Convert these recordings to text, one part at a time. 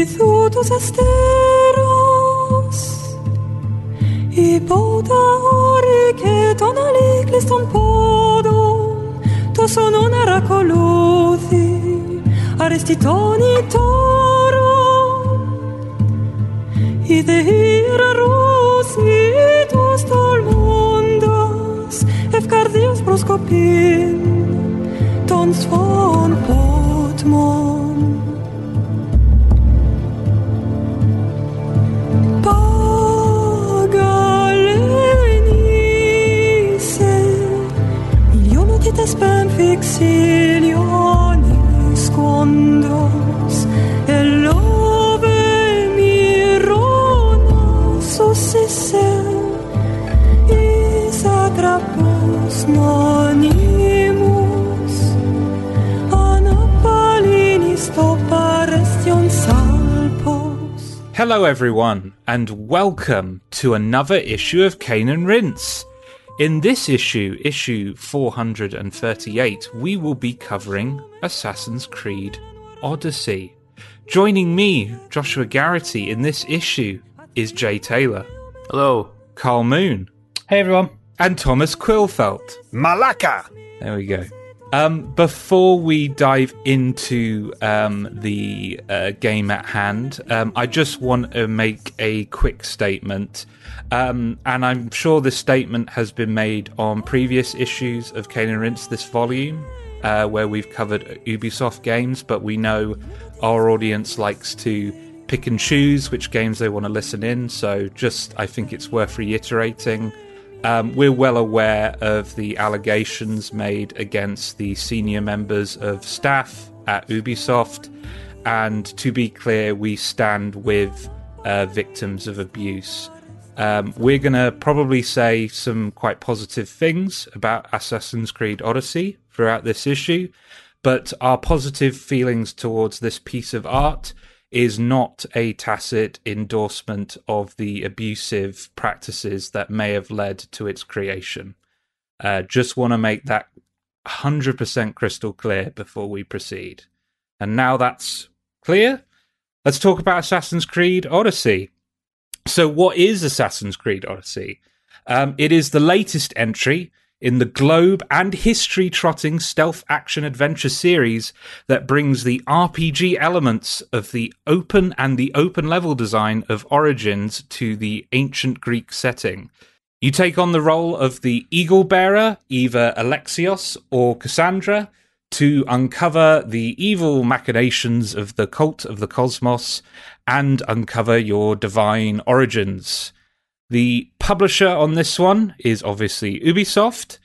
Βυθού τους αστέρας Υπότα όρη και των αλήκλειστων πόδων Το σωνόν αρακολούθη Αριστητών τόρο, Η δεήρα ρούσι τους τολμώντας Ευκαρδίως προσκοπήν Των σφών πότμων Hello, everyone, and welcome to another issue of Cane and Rinse. In this issue, issue 438, we will be covering Assassin's Creed Odyssey. Joining me, Joshua Garrity, in this issue is Jay Taylor, Hello. Karl Moon, Hey everyone. and Thomas Quillfeldt. Malacca. There we go. Um, before we dive into um, the uh, game at hand, um, I just want to make a quick statement. Um, and I'm sure this statement has been made on previous issues of Cane and Rinse, this volume, uh, where we've covered Ubisoft games, but we know our audience likes to pick and choose which games they want to listen in. So just, I think it's worth reiterating. Um, we're well aware of the allegations made against the senior members of staff at Ubisoft, and to be clear, we stand with uh, victims of abuse. Um, we're going to probably say some quite positive things about Assassin's Creed Odyssey throughout this issue, but our positive feelings towards this piece of art is not a tacit endorsement of the abusive practices that may have led to its creation. Uh, just want to make that 100% crystal clear before we proceed. And now that's clear, let's talk about Assassin's Creed Odyssey. So, what is Assassin's Creed Odyssey? Um, it is the latest entry in the globe and history trotting stealth action adventure series that brings the RPG elements of the open and the open level design of Origins to the ancient Greek setting. You take on the role of the Eagle Bearer, either Alexios or Kassandra, to uncover the evil machinations of the cult of the Kosmos and uncover your divine origins. The publisher on this one is obviously Ubisoft.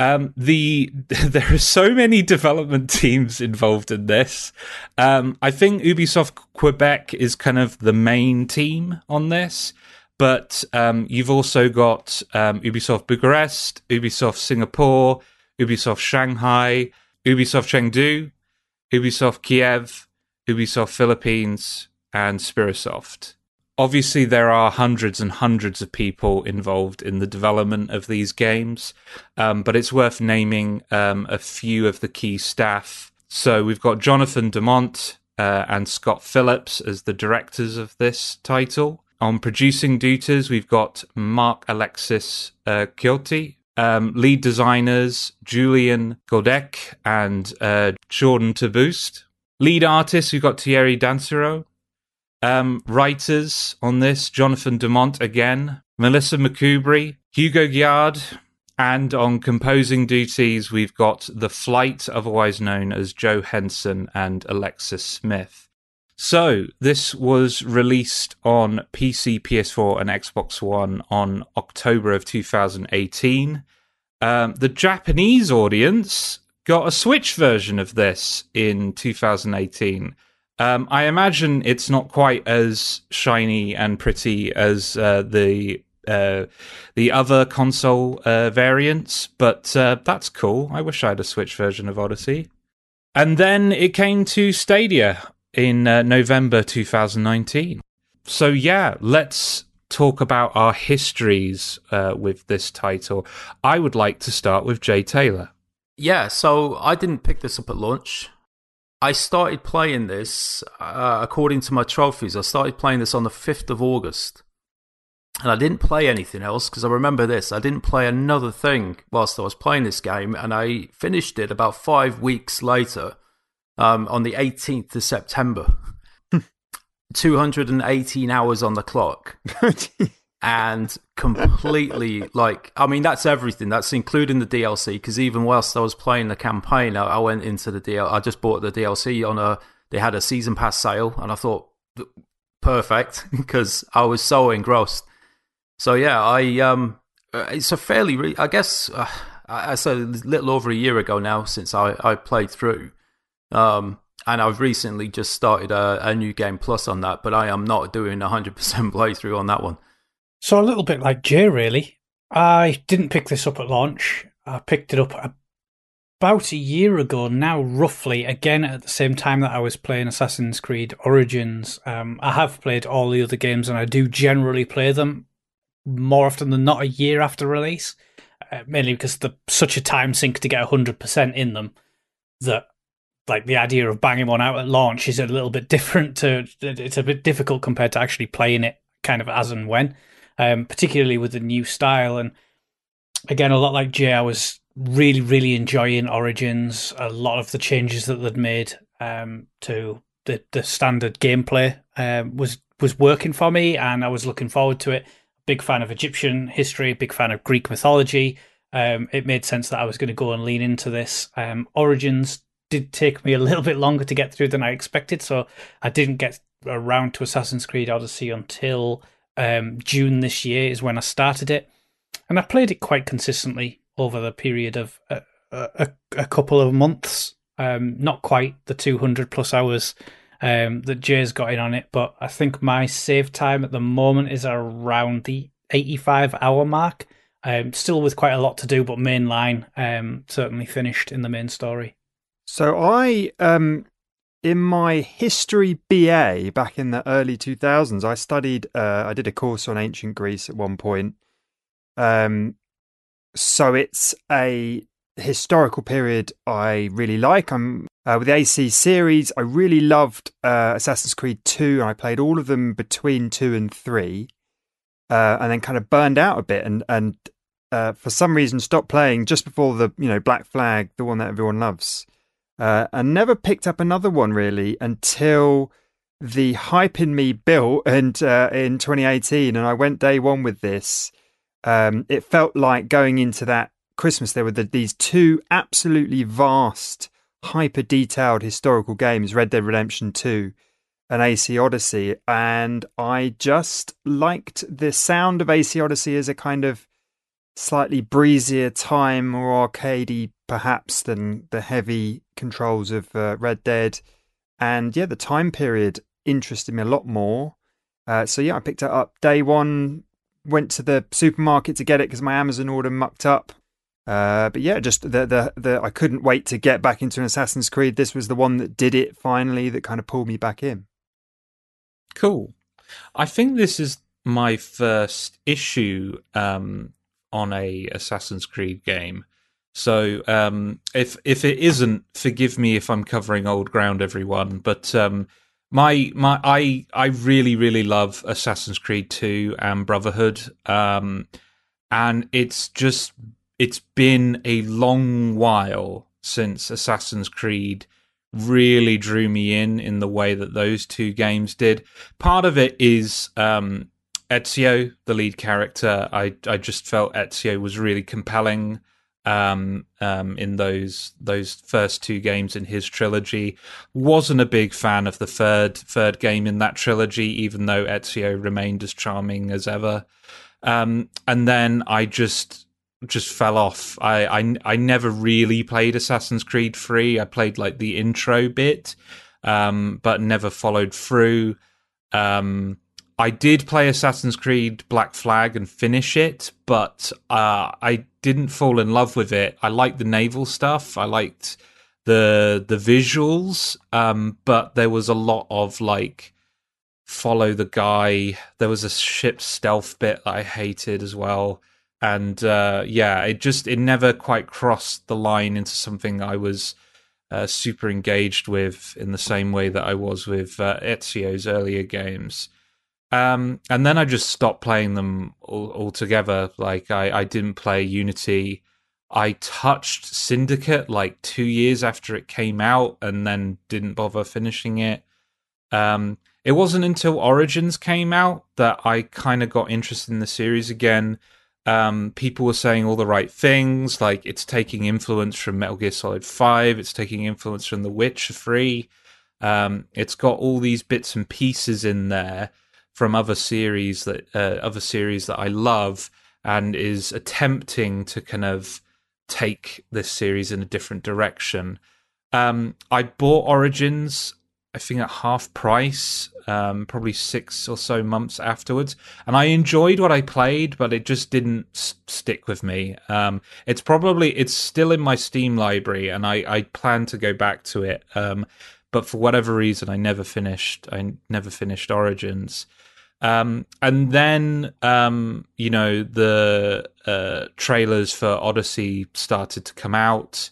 Um, the there are so many development teams involved in this. Um, I think Ubisoft Quebec is kind of the main team on this, but um, you've also got um, Ubisoft Bucharest, Ubisoft Singapore, Ubisoft Shanghai, Ubisoft Chengdu, Ubisoft Kiev, Ubisoft Philippines, and Spirisoft. Obviously, there are hundreds and hundreds of people involved in the development of these games, um, but it's worth naming um, a few of the key staff. So we've got Jonathan Dumont uh, and Scott Phillips as the directors of this title. On producing duties, we've got Mark Alexis uh, um, lead designers Julian Godek and uh, Jordan Taboost. Lead artists, we've got Thierry Dansereau. Um, writers on this Jonathan Dumont again, Melissa MacCoubrey, Hugo Giard, and on composing duties, we've got The Flight, otherwise known as Joe Henson and Alexis Smith. So, this was released on PC, PS4, and Xbox One on October of 2018. Um, the Japanese audience got a Switch version of this in 2018. Um, I imagine it's not quite as shiny and pretty as uh, the uh, the other console uh, variants, but uh, that's cool. I wish I had a Switch version of Odyssey. And then it came to Stadia in uh, November 2019. So yeah, let's talk about our histories uh, with this title. I would like to start with Jay Taylor. Yeah, so I didn't pick this up at launch. I started playing this uh, according to my trophies. I started playing this on the 5th of August. And I didn't play anything else because I remember this. I didn't play another thing whilst I was playing this game. And I finished it about five weeks later um, on the 18th of September. 218 hours on the clock. And completely like i mean that's everything. That's including the dlc because even whilst i was playing the campaign I, I, went into the dl i just bought the dlc on a they had a season pass sale and i thought perfect because i was so engrossed. So yeah i um uh, it's a fairly re- i guess uh, i said a little over a year ago now since i i played through. Um and I've recently just started a, a new game plus on that, but I am not doing a 100% playthrough on that one. So a little bit like Jay, really. I didn't pick this up at launch. I picked it up about a year ago now, roughly. Again, at the same time that I was playing Assassin's Creed Origins. Um, I have played all the other games, and I do generally play them more often than not a year after release. Uh, mainly because the such a time sink to get hundred percent in them that like the idea of banging one out at launch is a little bit different to it's a bit difficult compared to actually playing it kind of as and when um, particularly with the new style. And again, a lot like Jay, I was really, really enjoying Origins. A lot of the changes that they'd made um, to the, the standard gameplay um, was was working for me, and I was looking forward to it. Big fan of Egyptian history, big fan of Greek mythology. Um, it made sense that I was going to go and lean into this. Um, Origins did take me a little bit longer to get through than I expected, so I didn't get around to Assassin's Creed Odyssey until um, June this year is when I started it, and I played it quite consistently over the period of a, a, a couple of months. Um, not quite the 200 plus hours um, that Jay's got in on it, but I think my save time at the moment is around the 85 hour mark. Um, still with quite a lot to do, but mainline um, certainly finished in the main story. So I um, in my history BA back in the early 2000s, I studied, uh, I did a course on ancient Greece at one point. Um, so it's a historical period I really like. I'm uh, with the AC series. I really loved uh, Assassin's Creed 2, and I played all of them between 2 and 3, uh, and then kind of burned out a bit and, and uh, for some reason stopped playing just before the, you know, Black Flag, the one that everyone loves uh, and never picked up another one really until the hype in me built and uh, in 2018 and I went day one with this. Um, it felt like going into that Christmas there were the, these two absolutely vast hyper detailed historical games Red Dead Redemption 2 and AC Odyssey and I just liked the sound of AC Odyssey as a kind of slightly breezier time, more arcadey perhaps than the heavy controls of uh, Red Dead. And yeah, the time period interested me a lot more. Uh, so yeah, I picked it up day one. Went to the supermarket to get it because my Amazon order mucked up. Uh, but yeah, just the, the the I couldn't wait to get back into an Assassin's Creed. This was the one that did it finally. That kind of pulled me back in. Cool. I think this is my first issue um, on a Assassin's Creed game. So um, if if it isn't, forgive me if I'm covering old ground, everyone. But um, my my I I really really love Assassin's Creed 2 and Brotherhood, um, and it's just it's been a long while since Assassin's Creed really drew me in in the way that those two games did. Part of it is um, Ezio, the lead character, I I just felt Ezio was really compelling um, um, in those those first two games in his trilogy. Wasn't a big fan of the third third game in that trilogy, even though Ezio remained as charming as ever. Um, and then I just just fell off. I, I I never really played Assassin's Creed Three. I played like the intro bit, um, but never followed through. Um, I did play Assassin's Creed Black Flag and finish it, but uh, I didn't fall in love with it. I liked the naval stuff. I liked the the visuals, um, but there was a lot of like follow the guy. There was a ship stealth bit that I hated as well, and uh, yeah, it just it never quite crossed the line into something I was uh, super engaged with in the same way that I was with uh, Ezio's earlier games. Um, and then I just stopped playing them all, altogether. Like I, I didn't play Unity. I touched Syndicate like two years after it came out, and then didn't bother finishing it. Um, it wasn't until Origins came out that I kind of got interested in the series again. Um, people were saying all the right things, like it's taking influence from Metal Gear Solid Five, it's taking influence from The Witcher Three. Um, it's got all these bits and pieces in there from other series that uh, other series that I love, and is attempting to kind of take this series in a different direction. Um, I bought Origins, I think at half price, um, probably six or so months afterwards, and I enjoyed what I played, but it just didn't s- stick with me. Um, it's probably it's still in my Steam library, and I, I plan to go back to it. But for whatever reason, I never finished. I never finished Origins. Um, and then, um, you know, the uh, trailers for Odyssey started to come out.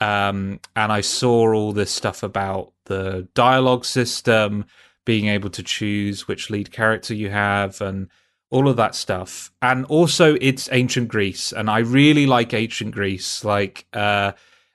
Um, and I saw all this stuff about the dialogue system, being able to choose which lead character you have, and all of that stuff. And also, it's ancient Greece, and I really like ancient Greece. Like, uh,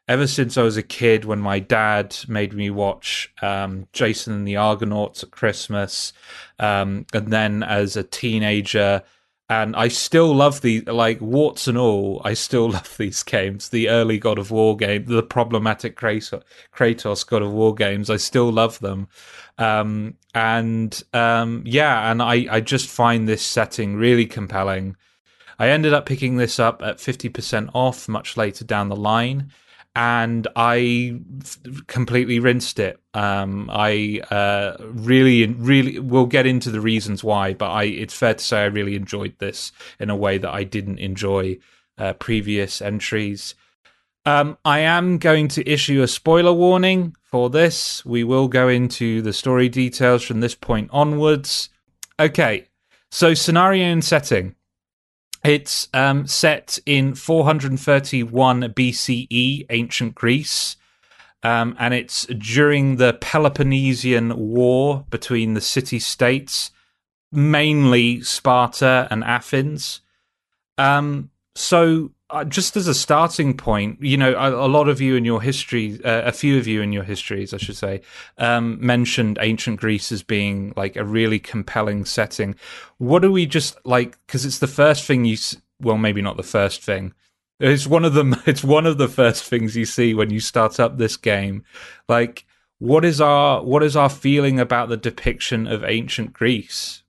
ever since I was a kid, when my dad made me watch um, Jason and the Argonauts at Christmas, um, and then as a teenager, and I still love the like warts and all. I still love these games. The early God of War game, the problematic Kratos God of War games. I still love them, um, and um, yeah, and I I just find this setting really compelling. I ended up picking this up at fifty percent off much later down the line and I completely rinsed it. Um, I uh, really, really, we'll get into the reasons why, but I, it's fair to say I really enjoyed this in a way that I didn't enjoy uh, previous entries. Um, I am going to issue a spoiler warning for this. We will go into the story details from this point onwards. Okay, so scenario and setting. It's um, set in 431 BCE, ancient Greece, um, and it's during the Peloponnesian War between the city states, mainly Sparta and Athens. Um, so uh, just as a starting point, you know, a, a lot of you in your history, uh, a few of you in your histories, I should say, um, mentioned ancient Greece as being like a really compelling setting. What do we just like? Because it's the first thing you, well, maybe not the first thing. It's one of them. It's one of the first things you see when you start up this game. Like, what is our what is our feeling about the depiction of ancient Greece?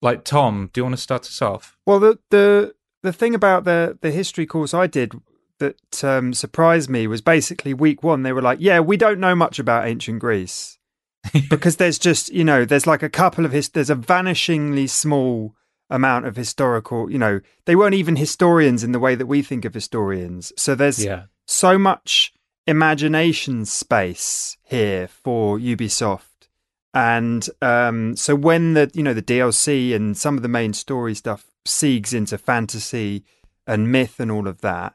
Like, Tom, do you want to start us off? Well, the the the thing about the the history course I did that um, surprised me was basically week one. They were like, "Yeah, we don't know much about ancient Greece because there's just you know there's like a couple of his there's a vanishingly small amount of historical. You know, they weren't even historians in the way that we think of historians. So there's Yeah. so much imagination space here for Ubisoft. And um, so when the you know the DLC and some of the main story stuff segs into fantasy and myth and all of that,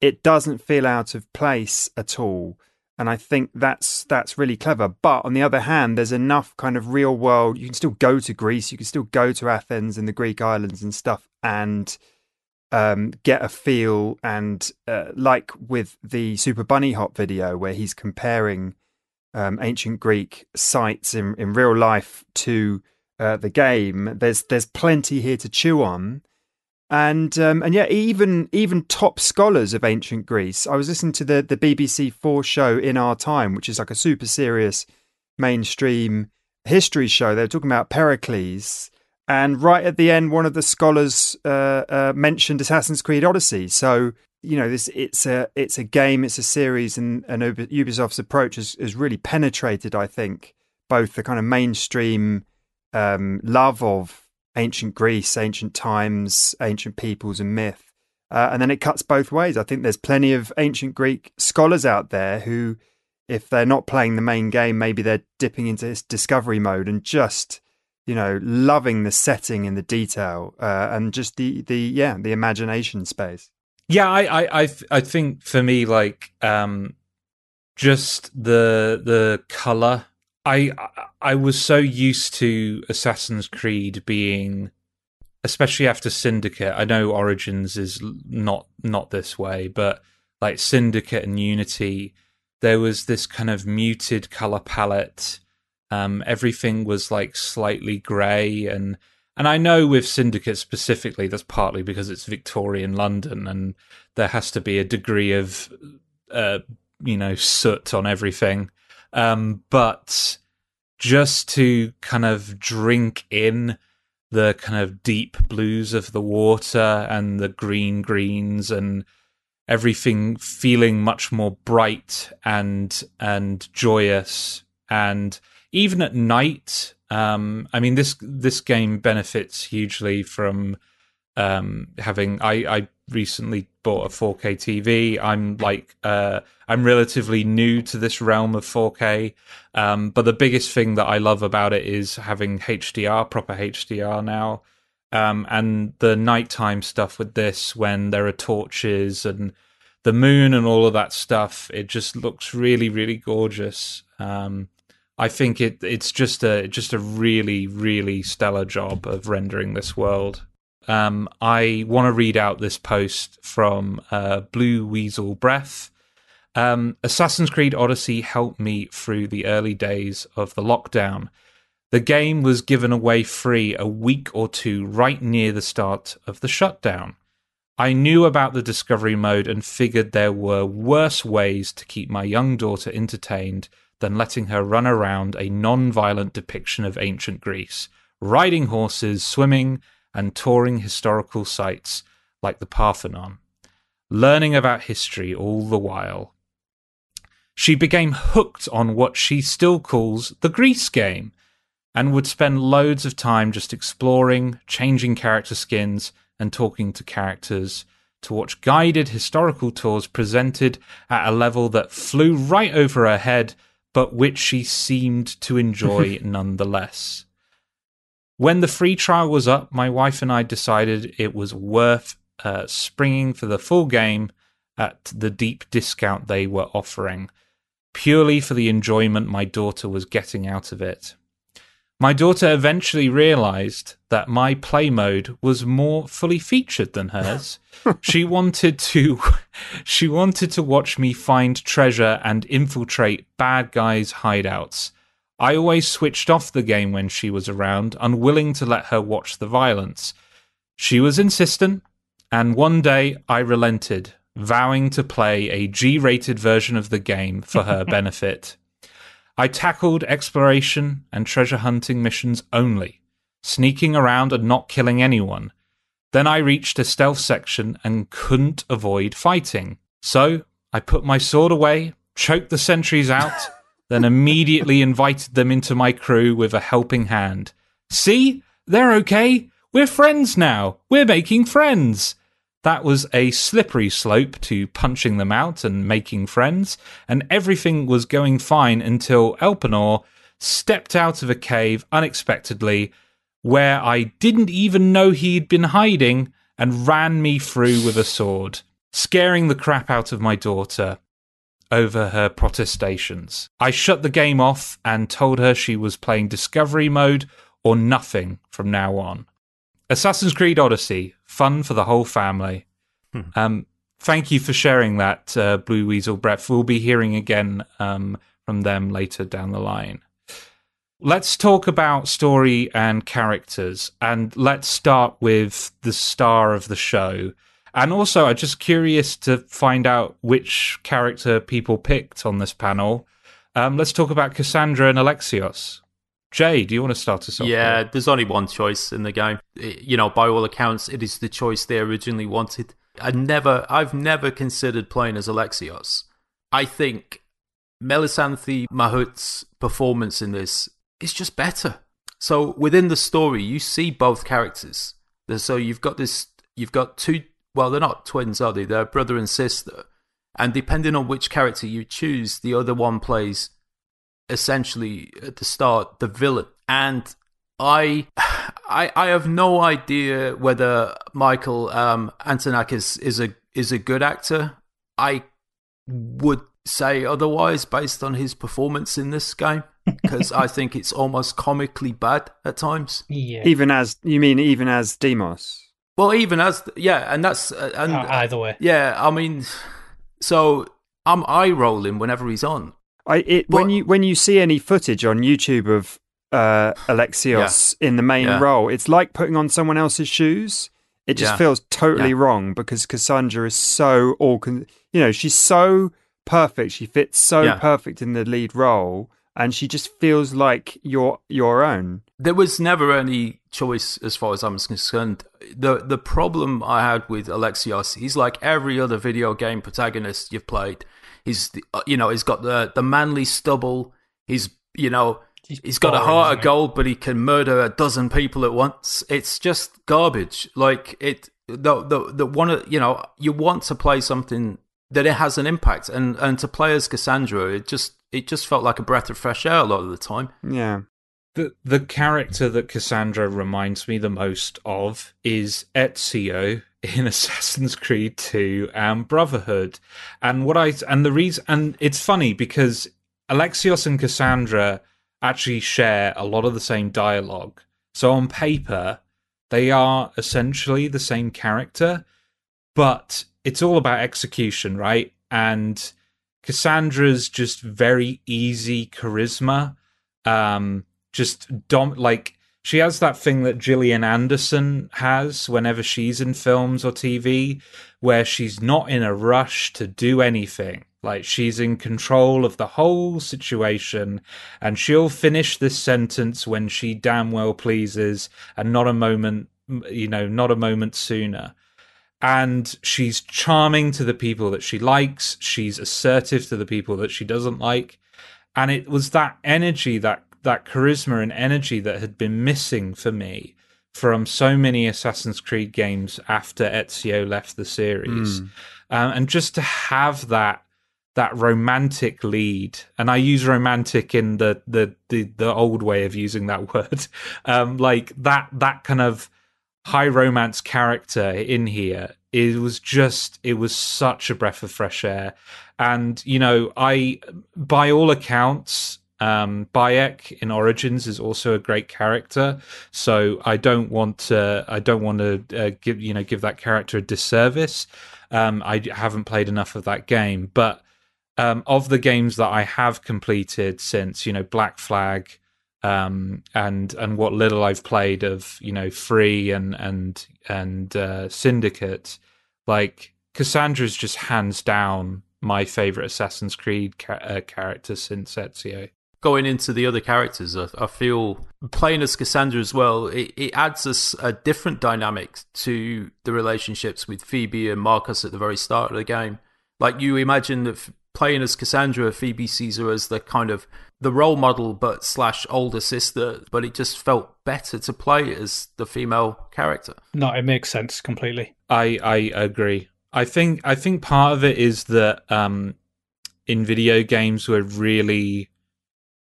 it doesn't feel out of place at all. And I think that's that's really clever. But on the other hand, there's enough kind of real world. You can still go to Greece, you can still go to Athens and the Greek islands and stuff, and um, get a feel. And uh, like with the Super Bunny Hop video, where he's comparing um, ancient Greek sites in, in real life to uh, the game. There's there's plenty here to chew on, and um, and yeah, even even top scholars of ancient Greece. I was listening to the the BBC Four show in our time, which is like a super serious mainstream history show. They were talking about Pericles. And right at the end, one of the scholars uh, uh, mentioned Assassin's Creed Odyssey. So you know, this it's a it's a game, it's a series, and and Ubisoft's approach has, has really penetrated. I think both the kind of mainstream um, love of ancient Greece, ancient times, ancient peoples, and myth, uh, and then it cuts both ways. I think there's plenty of ancient Greek scholars out there who, if they're not playing the main game, maybe they're dipping into this discovery mode and just you know loving the setting and the detail uh, and just the the yeah the imagination space. Yeah, I, I, I, I think for me, like, um, just the the color. I I was so used to Assassin's Creed being, especially after Syndicate. I know Origins is not not this way, but like Syndicate and Unity, there was this kind of muted color palette. Um, everything was like slightly grey and and I know with Syndicate specifically, that's partly because it's Victorian London and there has to be a degree of, uh, you know, soot on everything. Um, but just to kind of drink in the kind of deep blues of the water and the green greens and everything feeling much more bright and and joyous and even at night um, I mean this this game benefits hugely from um, having. I, I recently bought a 4K TV. I'm like uh, I'm relatively new to this realm of 4K, um, but the biggest thing that I love about it is having HDR, proper HDR now. Um, and the nighttime stuff with this, when there are torches and the moon and all of that stuff, it just looks really, really gorgeous. Um, I think it it's just a just a really really stellar job of rendering this world. Um, I want to read out this post from uh, Blue Weasel Breath. Um, Assassin's Creed Odyssey helped me through the early days of the lockdown. The game was given away free a week or two right near the start of the shutdown. I knew about the discovery mode and figured there were worse ways to keep my young daughter entertained than letting her run around a non violent depiction of ancient Greece, riding horses, swimming, and touring historical sites like the Parthenon, learning about history all the while. She became hooked on what she still calls the Greece game and would spend loads of time just exploring, changing character skins, and talking to characters to watch guided historical tours presented at a level that flew right over her head but which she seemed to enjoy nonetheless. When the free trial was up, my wife and I decided it was worth uh, springing for the full game at the deep discount they were offering, purely for the enjoyment my daughter was getting out of it. My daughter eventually realized that my play mode was more fully featured than hers. she wanted to she wanted to watch me find treasure and infiltrate bad guys' hideouts. I always switched off the game when she was around, unwilling to let her watch the violence. She was insistent, and one day I relented, vowing to play a G rated version of the game for her benefit. I tackled exploration and treasure hunting missions only, sneaking around and not killing anyone. Then I reached a stealth section and couldn't avoid fighting. So I put my sword away, choked the sentries out, then immediately invited them into my crew with a helping hand. See? They're okay. We're friends now. We're making friends. That was a slippery slope to punching them out and making friends, and everything was going fine until Elpenor stepped out of a cave unexpectedly, where I didn't even know he'd been hiding, and ran me through with a sword, scaring the crap out of my daughter over her protestations. I shut the game off and told her she was playing Discovery mode or nothing from now on. Assassin's Creed Odyssey, fun for the whole family. Hmm. Um, thank you for sharing that, uh, Blue Weasel Brett. We'll be hearing again um, from them later down the line. Let's talk about story and characters, and let's start with the star of the show. And also, I'm just curious to find out which character people picked on this panel. Um, let's talk about Kassandra and Alexios. Jay, do you want to start us off? Yeah, there's only one choice in the game. you know, by all accounts, it is the choice they originally wanted. I never, I've never considered playing as Alexios. I think Melissanthi Mahut's performance in this is just better. So within the story, you see both characters. So you've got this, you've got two. Well, they're not twins, are they? They're brother and sister. And depending on which character you choose, the other one plays essentially at the start the villain, and I. I, I have no idea whether Michael um, Antonakos is a is a good actor. I would say otherwise based on his performance in this game because I think it's almost comically bad at times. Yeah. Even as you mean, even as Deimos. Well, even as yeah, and that's uh, and Uh, either way. yeah, I mean, so I'm eye rolling whenever he's on. I it when you when you see any footage on YouTube of uh, Alexios in the main Yeah. role, it's like putting on someone else's shoes. It just Yeah. feels totally Yeah. wrong because Kassandra is so all con- you know she's so perfect. She fits so Yeah. perfect in the lead role, and she just feels like your your own. There was never any choice as far as I'm concerned. The the problem I had with Alexios, he's like every other video game protagonist you've played. He's the- uh, you know he's got the the manly stubble. He's you know He's he's got a heart of gold, but he can murder a dozen people at once. It's just garbage. Like it the the the one you know you want to play something that it has an impact, and and to play as Kassandra, it just it just felt like a breath of fresh air a lot of the time. Yeah, The the character that Kassandra reminds me the most of is Ezio in Assassin's Creed 2 and Brotherhood. And what I and the reason and it's funny because Alexios and Kassandra actually share a lot of the same dialogue. So on paper, they are essentially the same character, but it's all about execution, right? And Kassandra's just very easy charisma. Um just dom like she has that thing that Gillian Anderson has whenever she's in films or TV where she's not in a rush to do anything. Like she's in control of the whole situation and she'll finish this sentence when she damn well pleases and not a moment you know not a moment sooner and she's charming to the people that she likes. She's assertive to the people that she doesn't like. And it was that energy that that charisma and energy that had been missing for me from so many Assassin's Creed games after Ezio left the series, um, and just to have that that romantic lead, and I use romantic in the the the, the old way of using that word, um, like that that kind of high romance character in here it was just it was such a breath of fresh air. And you know i by all accounts um bayek in origins is also a great character. So i don't want to i don't want to uh, give you know give that character a disservice. Um i haven't played enough of that game. But um of the games that i have completed since you know black flag um, and and what little I've played of you know Free and and and uh, Syndicate, like Kassandra's just hands down my favorite Assassin's Creed ca- uh, character since Ezio. going into the other characters, I, I feel playing as Kassandra as well, it, it adds us a different dynamic to the relationships with Phoebe and Marcus at the very start of the game. Like you imagine that playing as Kassandra, Phoebe sees her as the kind of the role model, but slash older sister. But it just felt better to play as the female character. No, it makes sense completely. I I agree. I think I think part of it is that um, in video games we're really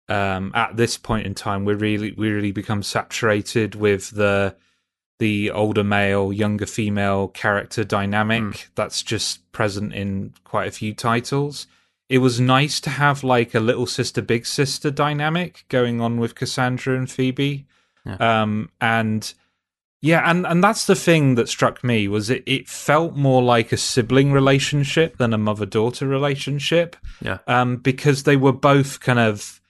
um, at this point in time we're really we really become saturated with the the older male younger female character dynamic that's just present in quite a few titles. It was nice to have like a little sister big sister dynamic going on with Kassandra and Phoebe. Um and yeah, and, and that's the thing that struck me was it, it felt more like a sibling relationship than a mother daughter relationship. Yeah. Um, because they were both kind of,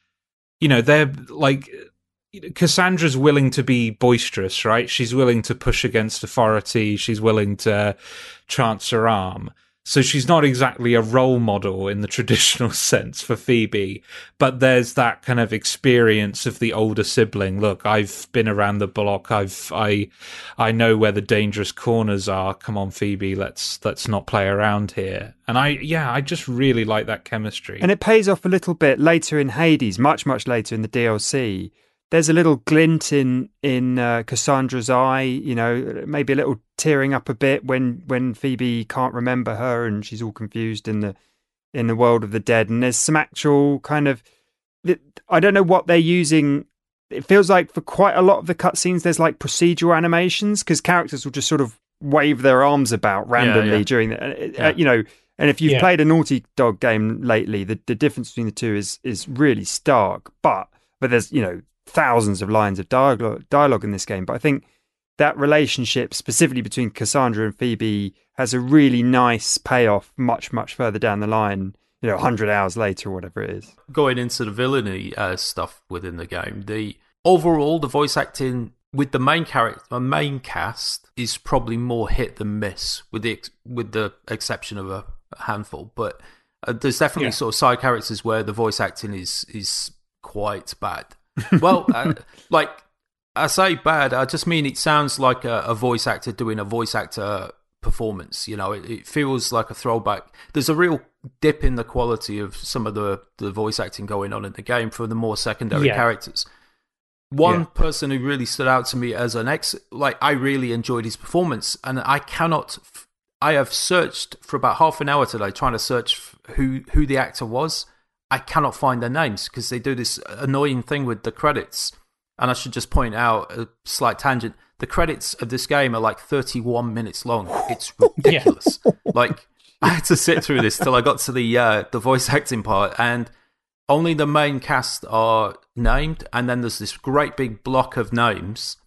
you know, they're like Kassandra's willing to be boisterous, right? She's willing to push against authority. She's willing to chance her arm. So she's not exactly a role model in the traditional sense for Phoebe, but there's that kind of experience of the older sibling. Look, I've been around the block. I've I I know where the dangerous corners are. Come on, Phoebe, let's let's not play around here. And I yeah, I just really like that chemistry. And it pays off a little bit later in Hades, much much later in the DLC. There's a little glint in in uh, Kassandra's eye, you know, maybe a little tearing up a bit when when Phoebe can't remember her and she's all confused in the in the world of the dead. And there's some actual kind of I don't know what they're using. It feels like for quite a lot of the cutscenes, there's like procedural animations because characters will just sort of wave their arms about randomly yeah. during the, uh, Yeah. uh, you know, And if you've Yeah. played a Naughty Dog game lately, the, the difference between the two is is really stark. But but there's you know thousands of lines of dialogue dialogue in this game. But I think that relationship specifically between Kassandra and Phoebe has a really nice payoff much much further down the line. You know, hundred hours later or whatever it is. going into the villainy uh, stuff within the game, the overall the voice acting with the main character, the main cast is probably more hit than miss, with the ex- with the exception of a, a handful. But uh, there's definitely Yeah. sort of side characters where the voice acting is is quite bad. Well, uh, like I say bad, I just mean it sounds like a, a voice actor doing a voice actor performance. You know, it, it feels like a throwback. There's a real dip in the quality of some of the, the voice acting going on in the game for the more secondary Yeah. characters. One Yeah. person who really stood out to me as an ex, like I really enjoyed his performance, and I cannot. f- I have searched for about half an hour today trying to search f- who who the actor was. I cannot find their names because they do this annoying thing with the credits. And I should just point out a slight tangent: the credits of this game are like 31 minutes long. It's ridiculous. like I had to sit through this till I got to the uh, the voice acting part, and only the main cast are named, and then there's this great big block of names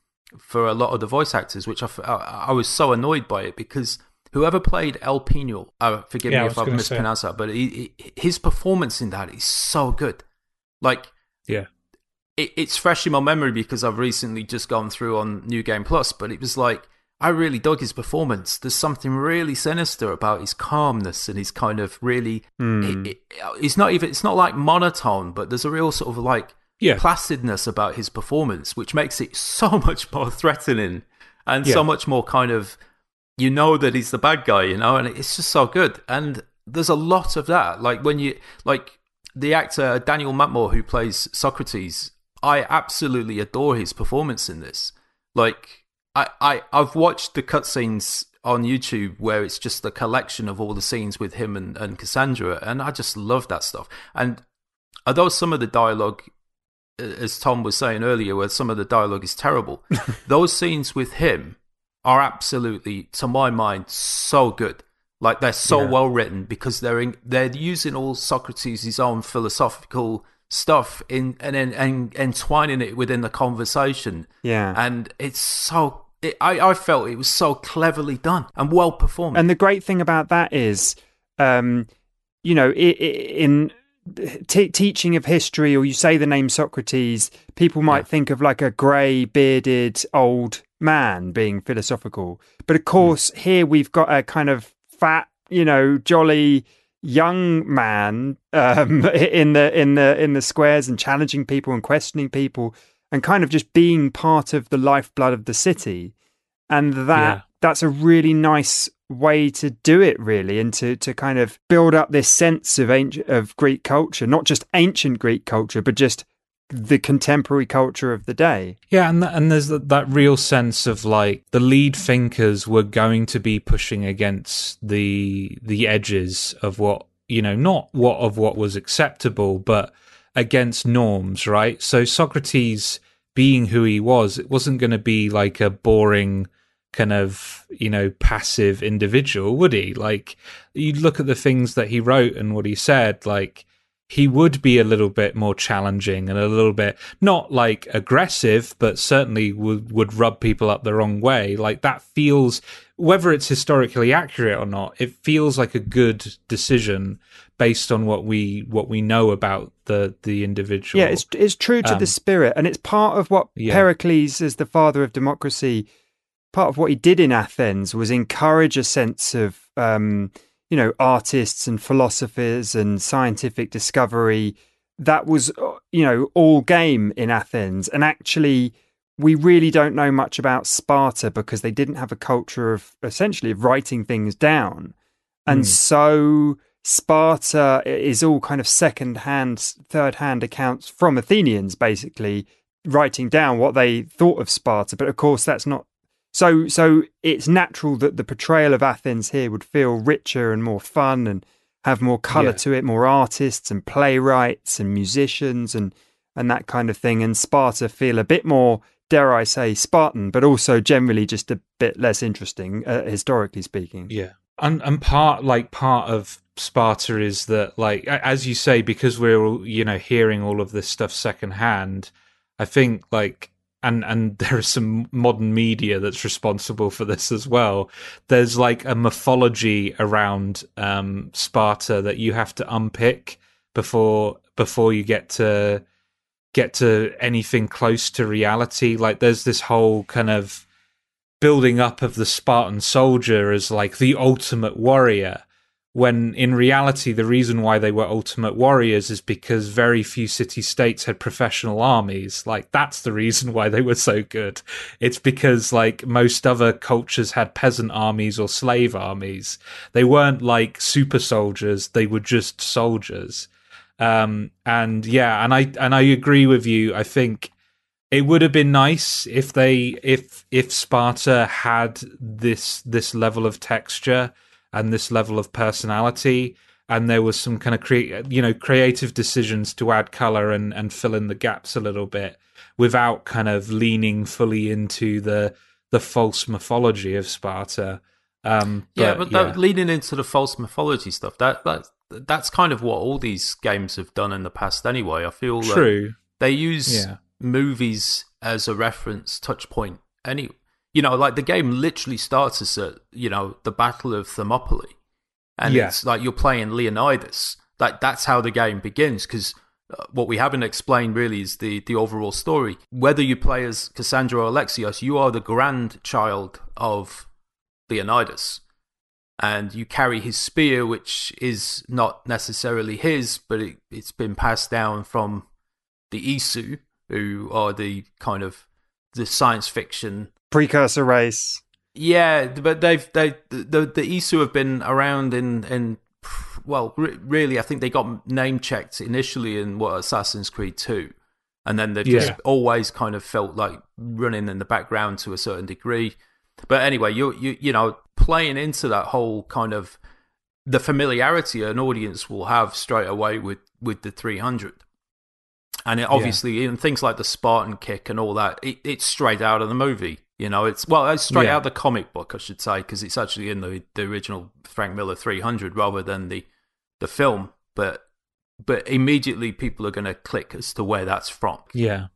for a lot of the voice actors, which I, I was so annoyed by it because whoever played Elpenor, uh, forgive Yeah, me if I've mispronounced that, but he, he- his performance in that is so good. Like, Yeah. it, it's fresh in my memory because I've recently just gone through on New Game Plus, but it was like I really dug his performance. There's something really sinister about his calmness and his kind of really. It, it, it's not even. It's not like monotone, but there's a real sort of like Yeah. placidness about his performance, which makes it so much more threatening and Yeah. so much more kind of. You know that he's the bad guy, you know, and it's just so good. And there's a lot of that. Like when you like the actor Daniel Matmor who plays Socrates, I absolutely adore his performance in this. Like I, I I've watched the cutscenes on YouTube where it's just a collection of all the scenes with him and, and Kassandra, and I just love that stuff. And although some of the dialogue, as Tom was saying earlier, where some of the dialogue is terrible, those scenes with him are absolutely, to my mind, so good. Like they're so Yeah. well written because they're in, they're using all Socrates' own philosophical stuff in and then and, entwining it within the conversation. Yeah. and it's so. It, I I felt it was so cleverly done and well performed. And the great thing about that is, um, you know, i- i- in t- teaching of history, or you say the name Socrates, people might Yeah. think of like a grey bearded old man being philosophical. But of course, here we've got a kind of fat, you know, jolly young man um, in the in the in the squares and challenging people and questioning people and kind of just being part of the lifeblood of the city and that Yeah. that's a really nice way to do it really and to to kind of build up this sense of ancient of greek culture not just ancient greek culture but just the contemporary culture of the day Yeah, and and there's that, that real sense of like the lead thinkers were going to be pushing against the the edges of what you know, not what of what was acceptable, but against norms, right? So Socrates being who he was, it wasn't going to be like a boring kind of you know passive individual, would he? Like you look at the things that he wrote and what he said, like he would be a little bit more challenging and a little bit not like aggressive, but certainly would would rub people up the wrong way. Like that feels whether it's historically accurate or not, it feels like a good decision based on what we what we know about the the individual. yeah it's it's true to Um, the spirit and it's part of what Yeah. pericles as the father of democracy part of what he did in athens was encourage a sense of um you know artists and philosophers and scientific discovery that was uh, you know all game in athens and actually we really don't know much about sparta because they didn't have a culture of essentially of writing things down and Hmm. so Sparta is all kind of second hand, third hand accounts from Athenians, basically writing down what they thought of Sparta. But of course, that's not so. So it's natural that the portrayal of Athens here would feel richer and more fun and have more color Yeah. to it, more artists and playwrights and musicians and and that kind of thing. And Sparta feel a bit more, dare I say, Spartan, but also generally just a bit less interesting, uh, historically speaking. Yeah. and and part like part of Sparta is that like as you say because we're all, you know hearing all of this stuff secondhand. I think like and and there is some modern media that's responsible for this as well. There's like a mythology around um, Sparta that you have to unpick before before you get to get to anything close to reality. Like there's this whole kind of building up of the Spartan soldier as like the ultimate warrior when in reality the reason why they were ultimate warriors is because very few city states had professional armies. Like that's the reason why they were so good. It's because like most other cultures had peasant armies or slave armies. They weren't like super soldiers. They were just soldiers. Um and yeah and i and i agree with you. I think it would have been nice if they if if sparta had this this level of texture and this level of personality and there was some kind of create you know creative decisions to add color and and fill in the gaps a little bit without kind of leaning fully into the the false mythology of Sparta um yeah, but yeah. that, leading into the false mythology stuff, that that that's kind of what all these games have done in the past. Anyway, I feel true they use Yeah. movies as a reference touch point. Any, you know, like the game literally starts us at you know the Battle of Thermopylae, and Yeah. it's like you're playing Leonidas. Like that's how the game begins because. Uh, what we haven't explained really is the, the overall story. Whether you play as Kassandra or Alexios, you are the grandchild of Leonidas. And you carry his spear, which is not necessarily his, but it, it's been passed down from the Isu, who are the kind of the science fiction. Precursor race. Yeah, but they've they the the Isu have been around in in well, re- really, I think they got name checked initially in what Assassin's Creed Two, and then they've just always kind of felt like running in the background to a certain degree. But anyway, you you you know playing into that whole kind of the familiarity an audience will have straight away with with the 300 and it obviously in things like the spartan kick and all that it, it's straight out of the movie you know it's well it's straight Yeah. out of the comic book i should say because it's actually in the the original frank miller 300 rather than the the film but but immediately people are going to click as to where that's from Yeah.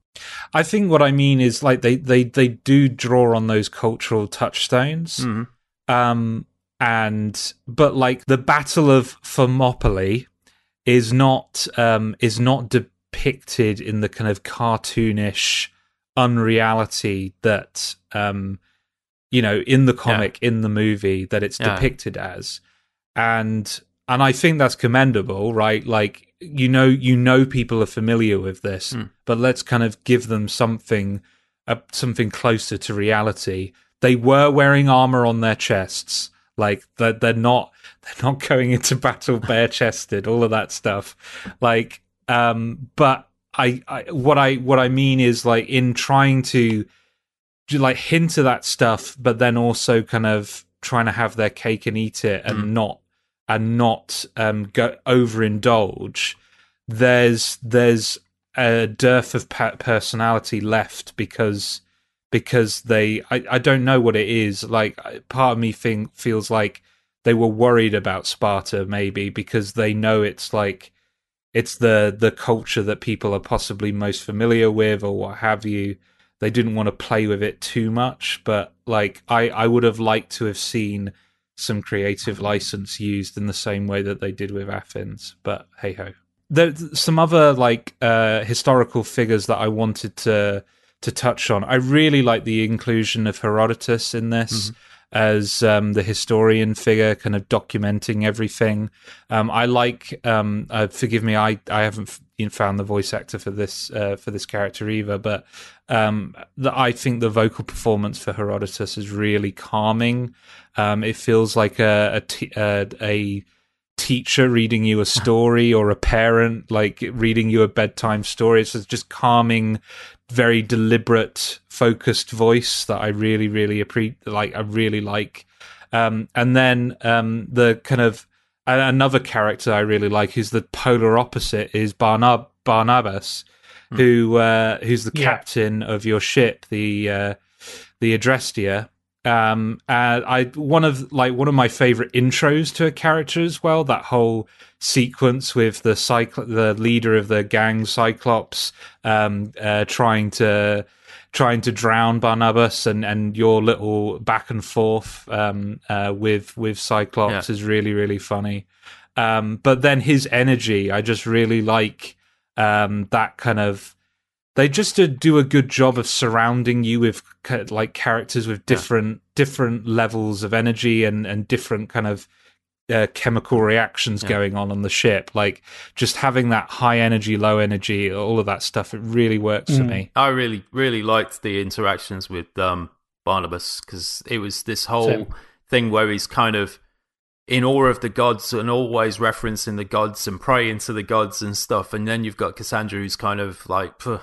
I think what I mean is like they they they do draw on those cultural touchstones. Mhm. Um and but like the Battle of Thermopylae is not um is not depicted in the kind of cartoonish unreality that um you know in the comic in the movie that it's Yeah. depicted as and and I think that's commendable, right? Like you know, you know, people are familiar with this, Hmm. but let's kind of give them something, uh, something closer to reality. They were wearing armor on their chests, like they're, they're not they're not going into battle bare chested, all of that stuff. Like, um, but I, I what I what I mean is like in trying to like hint at that stuff, but then also kind of trying to have their cake and eat it and Mm. not and not um go overindulge. There's there's a dearth of personality left because because they I, I don't know what it is like part of me think feels like they were worried about Sparta maybe because they know it's like it's the the culture that people are possibly most familiar with or what have you. They didn't want to play with it too much but like i i would have liked to have seen some creative license used in the same way that they did with athens but hey ho. There's some other like uh historical figures that i wanted to to touch on. I really like the inclusion of herodotus in this as um, the historian figure, kind of documenting everything. Um, I like. Um, uh, forgive me, I I haven't f- found the voice actor for this uh, for this character either, but um, the, I think the vocal performance for Herodotus is really calming. Um, it feels like a a, t- uh, a teacher reading you a story or a parent like reading you a bedtime story. It's just calming, very deliberate, focused voice that I really, really appreciate. Like I really like. Um, and then um, the kind of another character I really like, who's the polar opposite, is Barnab- Barnabas, who uh, who's the Yeah. captain of your ship, the uh, the Adrestia. Um, and I one of like one of my favorite intros to a character as well. That whole sequence with the cycl- the leader of the gang, Cyclops, um, uh, trying to trying to drown Barnabas, and and your little back and forth um, uh, with with Cyclops Yeah. is really really funny. Um, but then his energy, I just really like um, that kind of. They just uh, do a good job of surrounding you with like characters with different different levels of energy and and different kind of uh, chemical reactions going on on the ship. Like just having that high energy, low energy, all of that stuff. It really works for me. I really, really liked the interactions with um, Barnabas because it was this whole Same. thing where he's kind of in awe of the gods and always referencing the gods and praying to the gods and stuff. And then you've got Kassandra who's kind of like, "Phew,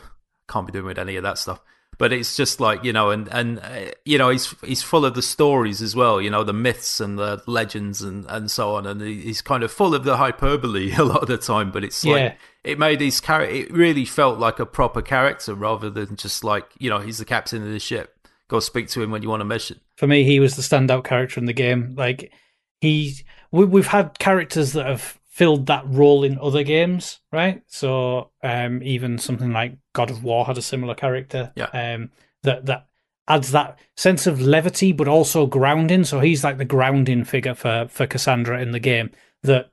can't be doing with any of that stuff. But it's just like you know, and and uh, you know, he's he's full of the stories as well. You know, the myths and the legends and and so on. And he's kind of full of the hyperbole a lot of the time. But it's Yeah. like it made his character. It really felt like a proper character rather than just like you know, he's the captain of the ship. Go speak to him when you want a mission. For me, he was the standout character in the game. Like he, we, we've had characters that have filled that role in other games, right? So um, even something like God of War had a similar character. Yeah. Um, that that adds that sense of levity, but also grounding. So he's like the grounding figure for for Kassandra in the game. That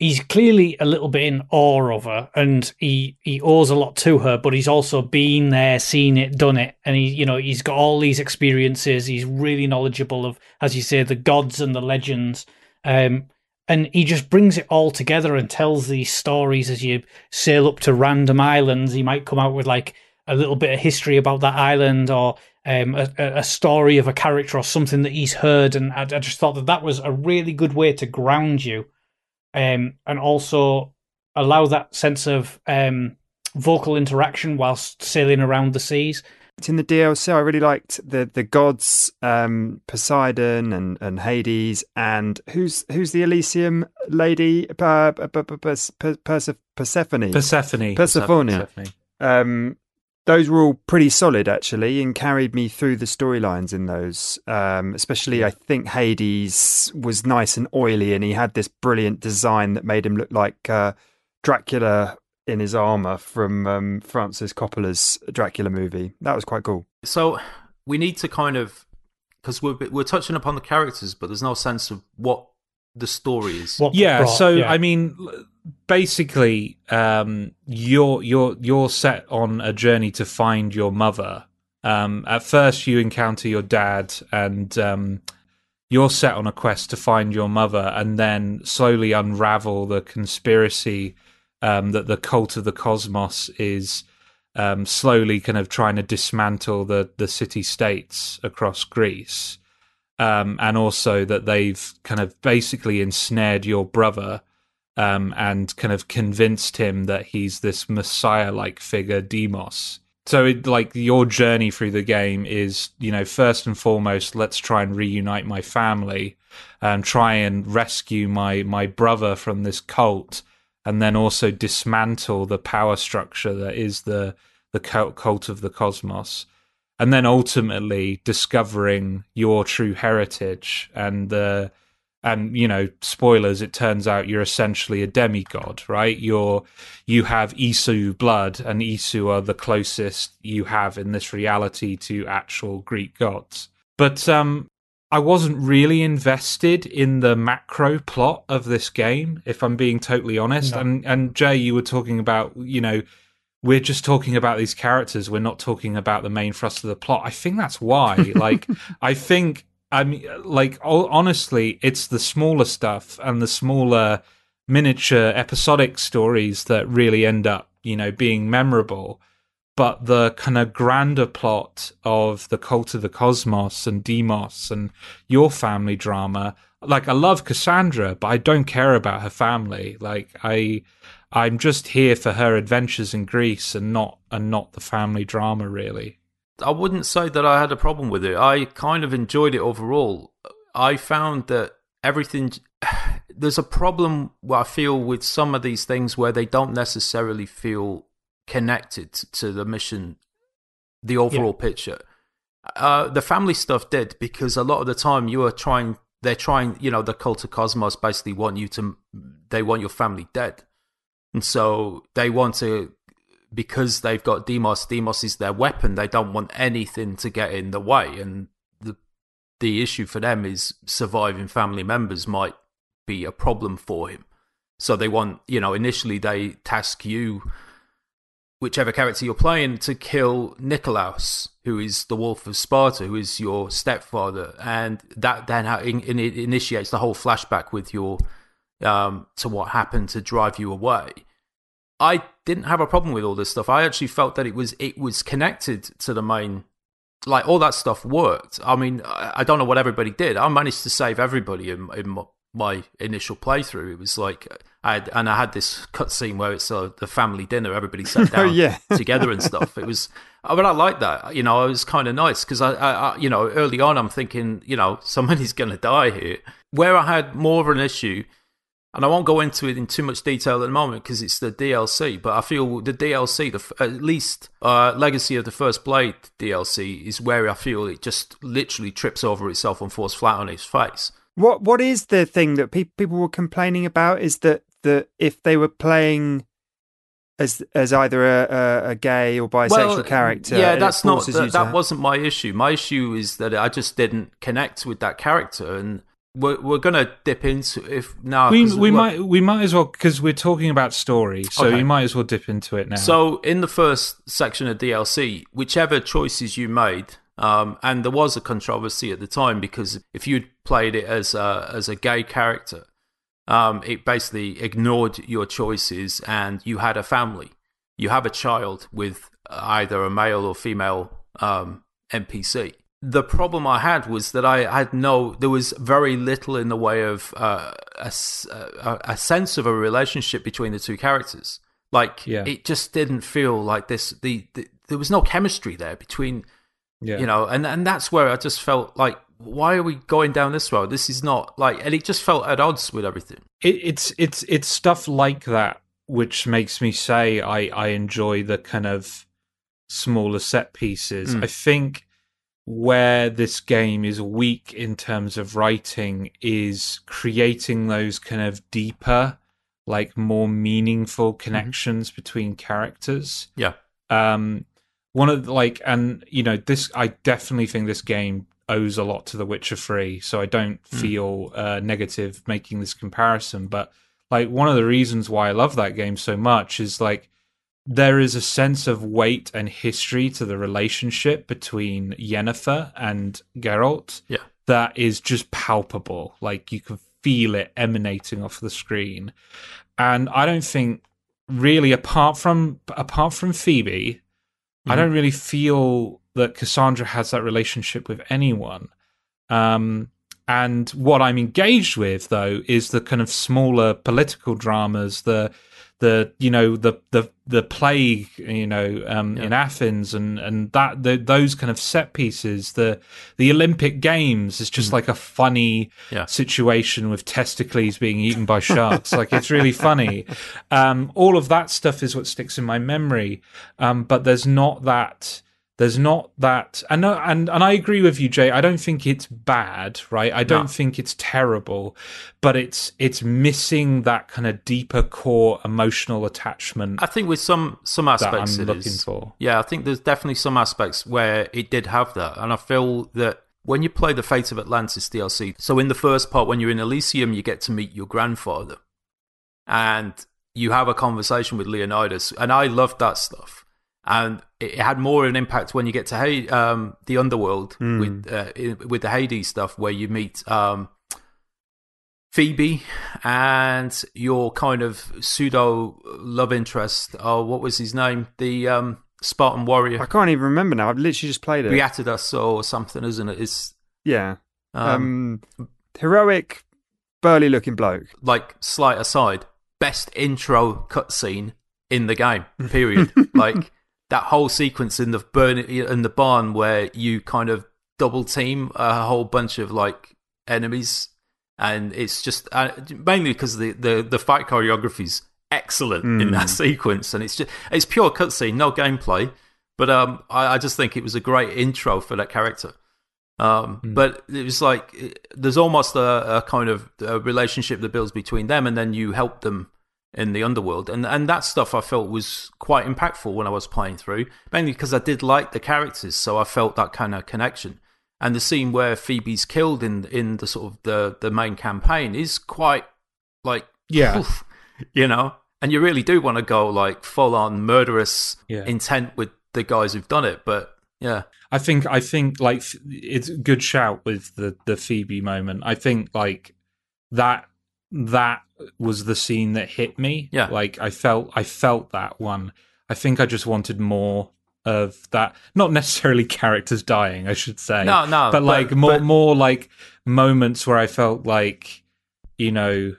he's clearly a little bit in awe of her and he he owes a lot to her but he's also been there seen it done it and he you know he's got all these experiences he's really knowledgeable of as you say the gods and the legends um and he just brings it all together and tells these stories as you sail up to random islands he might come out with like a little bit of history about that island or um, a, a story of a character or something that he's heard and I, I just thought that that was a really good way to ground you um, and also allow that sense of um, vocal interaction whilst sailing around the seas. In the DLC, I really liked the the gods, um, Poseidon and, and Hades, and who's who's the Elysium lady, uh, Perse-. Persephone. Persephone. Persephone. um, those were all pretty solid actually, and carried me through the storylines in those. Um, especially, I think Hades was nice and oily, and he had this brilliant design that made him look like uh, Dracula in his armor from um, Francis Coppola's Dracula movie. That was quite cool. So we need to kind of because we're we're touching upon the characters, but there's no sense of what the story is. What yeah brought- so yeah. i mean basically um you're you're you're set on a journey to find your mother um at first you encounter your dad and um you're set on a quest to find your mother and then slowly unravel the conspiracy um that the cult of the Kosmos is um slowly kind of trying to dismantle the the city states across greece um, and also that they've kind of basically ensnared your brother um, and kind of convinced him that he's this messiah-like figure, Deimos. So, it, like your journey through the game is, you know, first and foremost, let's try and reunite my family, and try and rescue my my brother from this cult, and then also dismantle the power structure that is the the cult, of the Kosmos. And then ultimately discovering your true heritage and the and you know spoilers it turns out you're essentially a demigod right? You're you have isu blood and isu are the closest you have in this reality to actual greek gods. But um I wasn't really invested in the macro plot of this game, if I'm being totally honest. No. And and Jay, you were talking about, you know, we're just talking about these characters. We're not talking about the main thrust of the plot. I think that's why. like, I think, I mean, like, ho- honestly, it's the smaller stuff and the smaller miniature episodic stories that really end up, you know, being memorable. But the kind of grander plot of the cult of the Kosmos and Deimos and your family drama, like I love Kassandra, but I don't care about her family. Like I, I'm just here for her adventures in Greece and not and not the family drama really. I wouldn't say that I had a problem with it. I kind of enjoyed it overall. I found that everything. There's a problem I feel with some of these things where they don't necessarily feel connected to the mission, the overall picture. Uh, the family stuff did because a lot of the time you are trying, they're trying, you know, the cult of Kosmos basically want you to, they want your family dead. And so they want to, because they've got Deimos, Deimos is their weapon, they don't want anything to get in the way. And the, the issue for them is surviving family members might be a problem for him. So they want, you know, initially they task you whichever character you're playing to kill Nikolaos, who is the Wolf of Sparta, who is your stepfather, and that then in, in, it initiates the whole flashback with your um, to what happened to drive you away. I didn't have a problem with all this stuff. I actually felt that it was it was connected to the main, like all that stuff worked. I mean, I, don't know what everybody did. I managed to save everybody in, in my initial playthrough. It was like I had, and I had this cutscene where it's uh, the family dinner, everybody sat down Oh, yeah. together and stuff. It was, uh, but I like that. You know, it was kind of nice because I, I, I, you know, early on I'm thinking, you know, somebody's going to die here. Where I had more of an issue, and I won't go into it in too much detail at the moment because it's the DLC, but I feel the DLC, the at least uh, Legacy of the First Blade DLC, is where I feel it just literally trips over itself and falls flat on its face. What what is the thing that pe- people were complaining about? Is that that if they were playing as as either a, a, a gay or bisexual character, Yeah, that's not forces that, to that wasn't my issue. My issue is that I just didn't connect with that character, and we're we're gonna dip into if now we 'cause we look- might we might as well because we're talking about story, so Okay. we might as well dip into it now. So in the first section of DLC, whichever choices you made, um, and there was a controversy at the time because if you'd played it as a as a gay character, um, it basically ignored your choices, and you had a family, you have a child with either a male or female um, NPC. The problem I had was that I had no, there was very little in the way of uh, a, a- a sense of a relationship between the two characters. Like Yeah. it just didn't feel like this. The, the there was no chemistry there between yeah. you know, and and that's where I just felt like, why are we going down this road? This is not like, and it just felt at odds with everything. it, it's it's it's stuff like that which makes me say I I enjoy the kind of smaller set pieces. Mm. I think where this game is weak in terms of writing is creating those kind of deeper, like more meaningful connections between characters. Yeah, um one of the, like and you know this i definitely think this game owes a lot to the witcher 3 so i don't feel uh negative making this comparison but like one of the reasons why i love that game so much is like there is a sense of weight and history to the relationship between Yennefer and Geralt yeah, that is just palpable. Like you can feel it emanating off the screen. And I don't think really apart from apart from Phoebe, I don't really feel that Kassandra has that relationship with anyone. Um and what I'm engaged with though is the kind of smaller political dramas, the the you know the the the plague you know um in Athens and and that the, those kind of set pieces the the Olympic games is just like a funny Yeah. situation with testicles being eaten by sharks. Like it's really funny. Um all of that stuff is what sticks in my memory. Um but there's not that there's not that and no, and and I agree with you Jay I don't think it's bad right I don't No. think it's terrible but it's it's missing that kind of deeper core emotional attachment I think with some some that aspects I'm it looking is. for Yeah, I think there's definitely some aspects where it did have that, and I feel that when you play the Fate of Atlantis DLC, so in the first part when you're in Elysium, you get to meet your grandfather, and you have a conversation with Leonidas, and I loved that stuff. And it had more of an impact when you get to um, the underworld with uh, with the Hades stuff, where you meet um, Phoebe and your kind of pseudo love interest. Oh, what was his name? The um, Spartan warrior. I can't even remember now. I've literally just played it. Beatidas or something, isn't it? It's Yeah. um, Um, heroic, burly looking bloke. like slight aside, best intro cutscene in the game. Period. like that whole sequence in the burn in the barn where you kind of double team a whole bunch of like enemies, and it's just uh, mainly because the, the the fight choreography is excellent in that sequence, and it's just it's pure cutscene, no gameplay. But um, I, I just think it was a great intro for that character. Um, Mm. But it was like it- there's almost a, a kind of a relationship that builds between them, and then you help them in the underworld, and and that stuff I felt was quite impactful when I was playing through, mainly because I did like the characters, so I felt that kind of connection. And the scene where Phoebe's killed in in the sort of the the main campaign is quite like Yeah. oof, you know, and you really do want to go like full on murderous Yeah. intent with the guys who've done it, but yeah, I think I think like it's a good shout with the the Phoebe moment. I think like that that was the scene that hit me. Yeah. Like I felt I felt that one. I think I just wanted more of that not necessarily characters dying, I should say. No, no, But like but- more but- more like moments where I felt like you know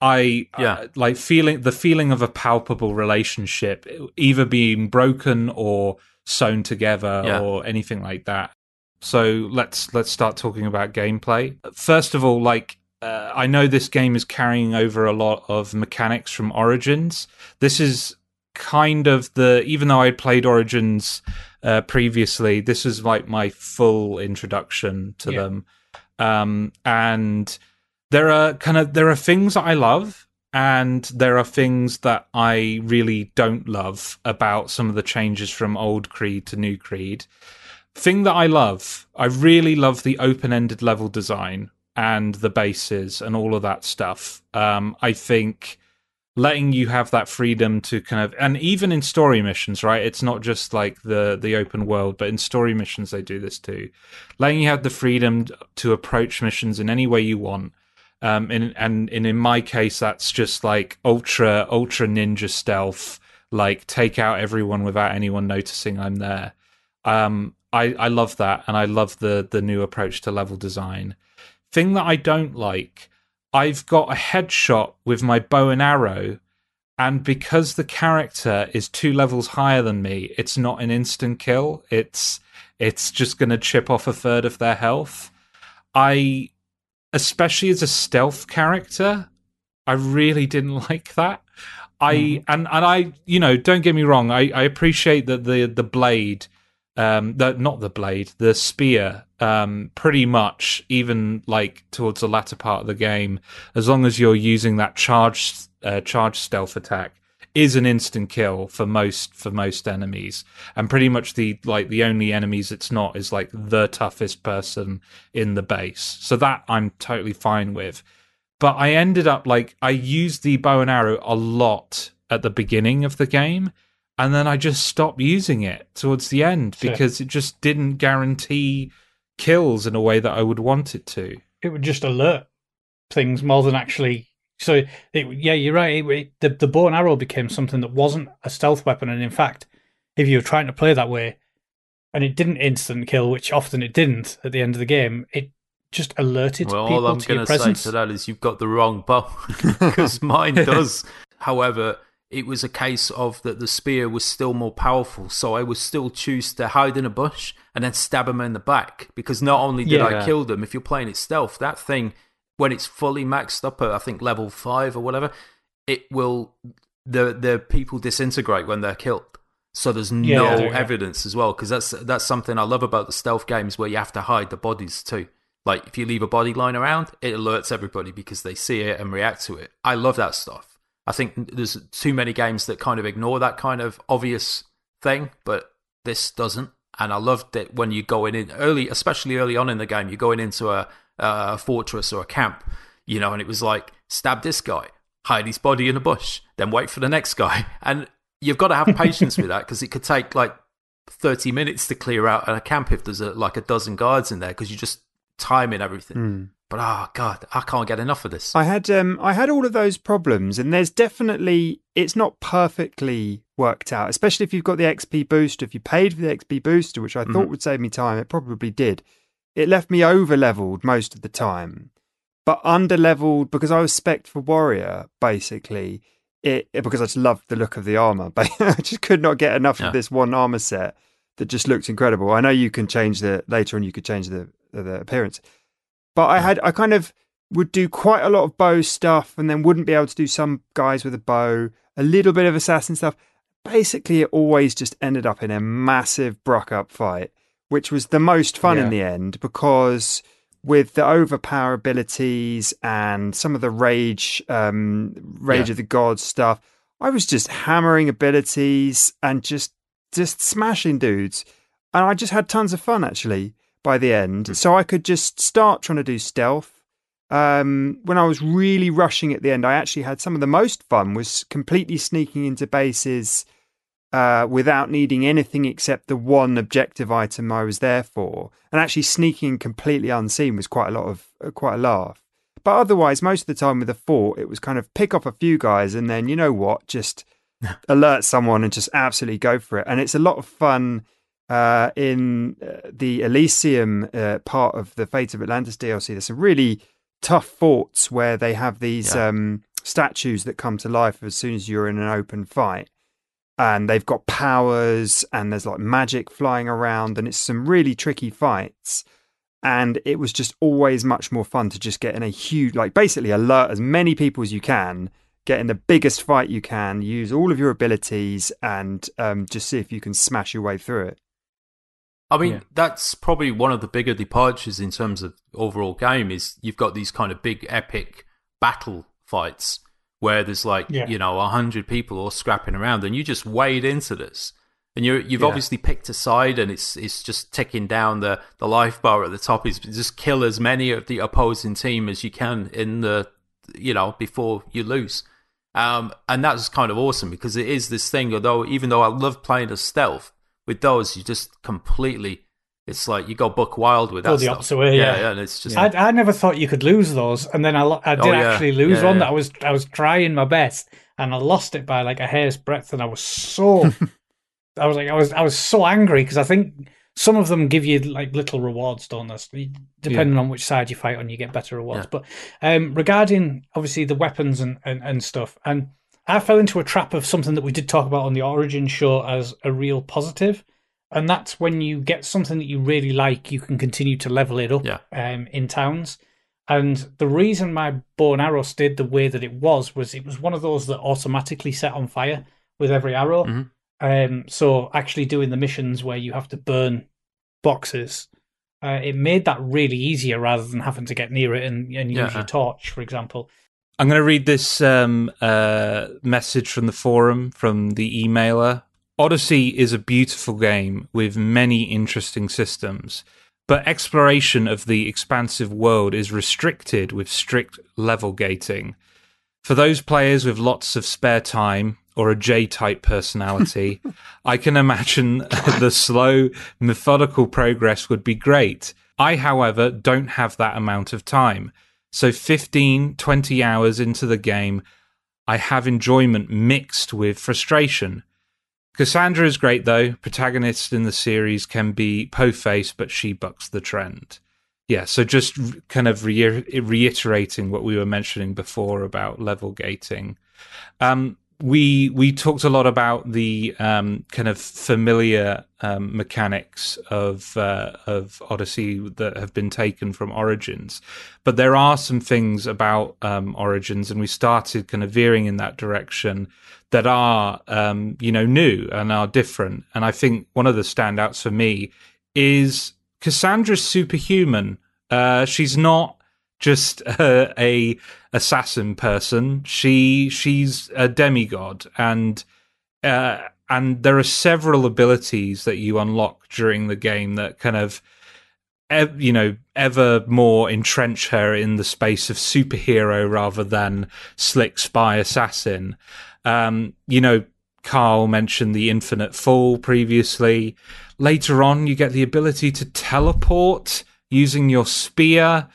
I Yeah. uh, like feeling the feeling of a palpable relationship either being broken or sewn together Yeah. or anything like that. So let's let's start talking about gameplay. First of all, like uh, I know this game is carrying over a lot of mechanics from Origins. This is kind of the even though I played Origins uh, previously, this is like my full introduction to Yeah. them. Um, and there are kind of there are things that I love and there are things that I really don't love about some of the changes from old Creed to new Creed. Thing that I love, I really love the open-ended level design and the bases and all of that stuff. Um, I think letting you have that freedom to kind of and even in story missions right? It's not just like the the open world but in story missions they do this too. Letting you have the freedom to approach missions in any way you want. Um and and, and in my case that's just like ultra ultra ninja stealth like take out everyone without anyone noticing i'm there. Um i i love that and i love the the new approach to level design thing that i don't like I've got a headshot with my bow and arrow, and because the character is two levels higher than me, it's not an instant kill. It's it's just going to chip off a third of their health. I, especially as a stealth character, I really didn't like that. I mm-hmm. and and I, you know, don't get me wrong. I I appreciate that the the blade um the not the blade the spear um pretty much even like towards the latter part of the game as long as you're using that charge uh, charge stealth attack is an instant kill for most for most enemies. And pretty much the like the only enemies it's not is like the toughest person in the base. So that i'm totally fine with. But i ended up like i used the bow and arrow a lot at the beginning of the game and then I just stopped using it towards the end Sure. because it just didn't guarantee kills in a way that I would want it to. It would just alert things more than actually. So, it, yeah, you're right. It, it, the, the bow and arrow became something that wasn't a stealth weapon. And in fact, if you were trying to play that way and it didn't instant kill, which often it didn't at the end of the game, it just alerted Well, people all I'm to your going to say presence. to that is you've got the wrong bow because mine does. However, it was a case of that the spear was still more powerful, so I would still choose to hide in a bush and then stab him in the back because not only did I kill them, if you're playing it stealth, that thing when it's fully maxed up at I think level five or whatever, it will the the people disintegrate when they're killed. So there's no yeah, yeah. evidence as well because that's that's something I love about the stealth games where you have to hide the bodies too. Like if you leave a body lying around, it alerts everybody because they see it and react to it. I love that stuff. I think there's too many games that kind of ignore that kind of obvious thing, but this doesn't. And I loved it when you go in early, especially early on in the game, you're going into a, a fortress or a camp, you know, and it was like stab this guy, hide his body in a bush, then wait for the next guy, and you've got to have patience with that because it could take like 30 minutes to clear out a camp if there's a, like a dozen guards in there because you're just timing everything. But oh god, I can't get enough of this. I had um I had all of those problems and there's definitely it's not perfectly worked out, especially if you've got the XP booster. If you paid for the XP booster, which I thought Mhm. would save me time, it probably did. It left me over leveled most of the time. But under leveled because I was spec for warrior, basically. It, it- because I just loved the look of the armor, but I just could not get enough Yeah. of this one armor set that just looked incredible. I know you can change the later on. You could change the the appearance, but I had I kind of would do quite a lot of bow stuff and then wouldn't be able to do some guys with a bow, a little bit of assassin stuff. basically it always just ended up in a massive Bruck up fight, which was the most fun Yeah. in the end because with the overpower abilities and some of the rage, um, rage Yeah. of the gods stuff, I was just hammering abilities and just just smashing dudes, and I just had tons of fun actually by the end. So I could just start trying to do stealth. Um, when I was really rushing at the end, I actually had some of the most fun was completely sneaking into bases uh, without needing anything except the one objective item I was there for, and actually sneaking completely unseen was quite a lot of uh, quite a laugh. But otherwise, most of the time with the fort, it was kind of pick off a few guys and then you know what, just alert someone and just absolutely go for it. And it's a lot of fun uh, in uh, the Elysium uh, part of the Fate of Atlantis DLC. There's some really tough forts where they have these Yeah. um, statues that come to life as soon as you're in an open fight. And they've got powers and there's like magic flying around, and it's some really tricky fights. And it was just always much more fun to just get in a huge, like basically alert as many people as you can, get in the biggest fight you can, use all of your abilities, and um, just see if you can smash your way through it. I mean, Yeah. that's probably one of the bigger departures in terms of overall game is you've got these kind of big epic battle fights where there's like Yeah. you know a hundred people all scrapping around and you just wade into this and you you've Yeah. obviously picked a side and it's it's just ticking down the the life bar at the top is just kill as many of the opposing team as you can in the you know before you lose um and that's kind of awesome because it is this thing although even though I love playing as stealth with those you just completely it's like you go buck wild with Go that the stuff. opposite way, yeah. and it's just I, I never thought you could lose those, and then I, I did Oh, yeah. actually lose Yeah, one yeah. that I was I was trying my best, and I lost it by like a hair's breadth, and I was so I was like I was I was so angry because I think some of them give you like little rewards, don't they? Depending on which side you fight on, you get better rewards. Yeah. But um, regarding obviously the weapons and, and, and stuff, and I fell into a trap of something that we did talk about on the Origin show as a real positive, and that's when you get something that you really like, you can continue to level it up Yeah. um, in towns. And the reason my bow and arrow stayed the way that it was was it was one of those that automatically set on fire with every arrow. Mhm. Um, so actually doing the missions where you have to burn boxes, uh, it made that really easier rather than having to get near it and, and use Yeah. your torch, for example. I'm going to read this um, uh, message from the forum from the emailer. Odyssey is a beautiful game with many interesting systems, but exploration of the expansive world is restricted with strict level gating. For those players with lots of spare time or a J type personality, I can imagine the slow, methodical progress would be great. I, however, don't have that amount of time. So 15, 20 hours into the game, I have enjoyment mixed with frustration. Kassandra is great though. Protagonist in the series can be po-faced, but she bucks the trend. Yeah, so just kind of re- reiterating what we were mentioning before about level gating. Um, we we talked a lot about the um, kind of familiar um, mechanics of uh, of Odyssey that have been taken from Origins, but there are some things about um, Origins, and we started kind of veering in that direction that are um, you know new and are different. And I think one of the standouts for me is Kassandra's superhuman. Uh, she's not just uh, a assassin person. She she's a demigod, and uh, and there are several abilities that you unlock during the game that kind of you know ever more entrench her in the space of superhero rather than slick spy assassin. Um, you know, Karl mentioned the infinite fall previously. Later on, you get the ability to teleport using your spear.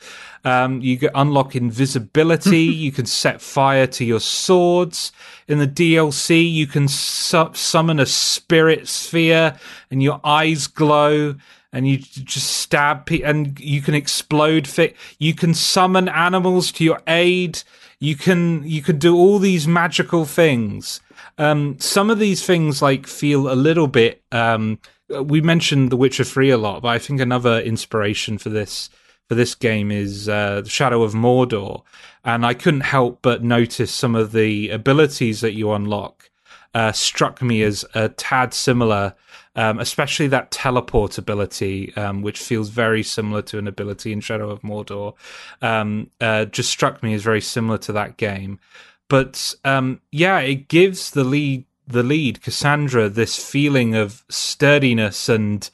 Um, you get unlock invisibility. you can set fire to your swords. In the DLC, you can su- summon a spirit sphere, and your eyes glow. And you just stab people, and you can explode. Fi- you can summon animals to your aid. You can you can do all these magical things. Um, some of these things like feel a little bit. Um, we mentioned The Witcher Three a lot, but I think another inspiration for this for this game is uh, Shadow of Mordor, and I couldn't help but notice some of the abilities that you unlock uh, struck me as a tad similar, um, especially that teleport ability, um, which feels very similar to an ability in Shadow of Mordor. Um, uh, just struck me as very similar to that game. But um, yeah, it gives the lead the lead Kassandra this feeling of sturdiness and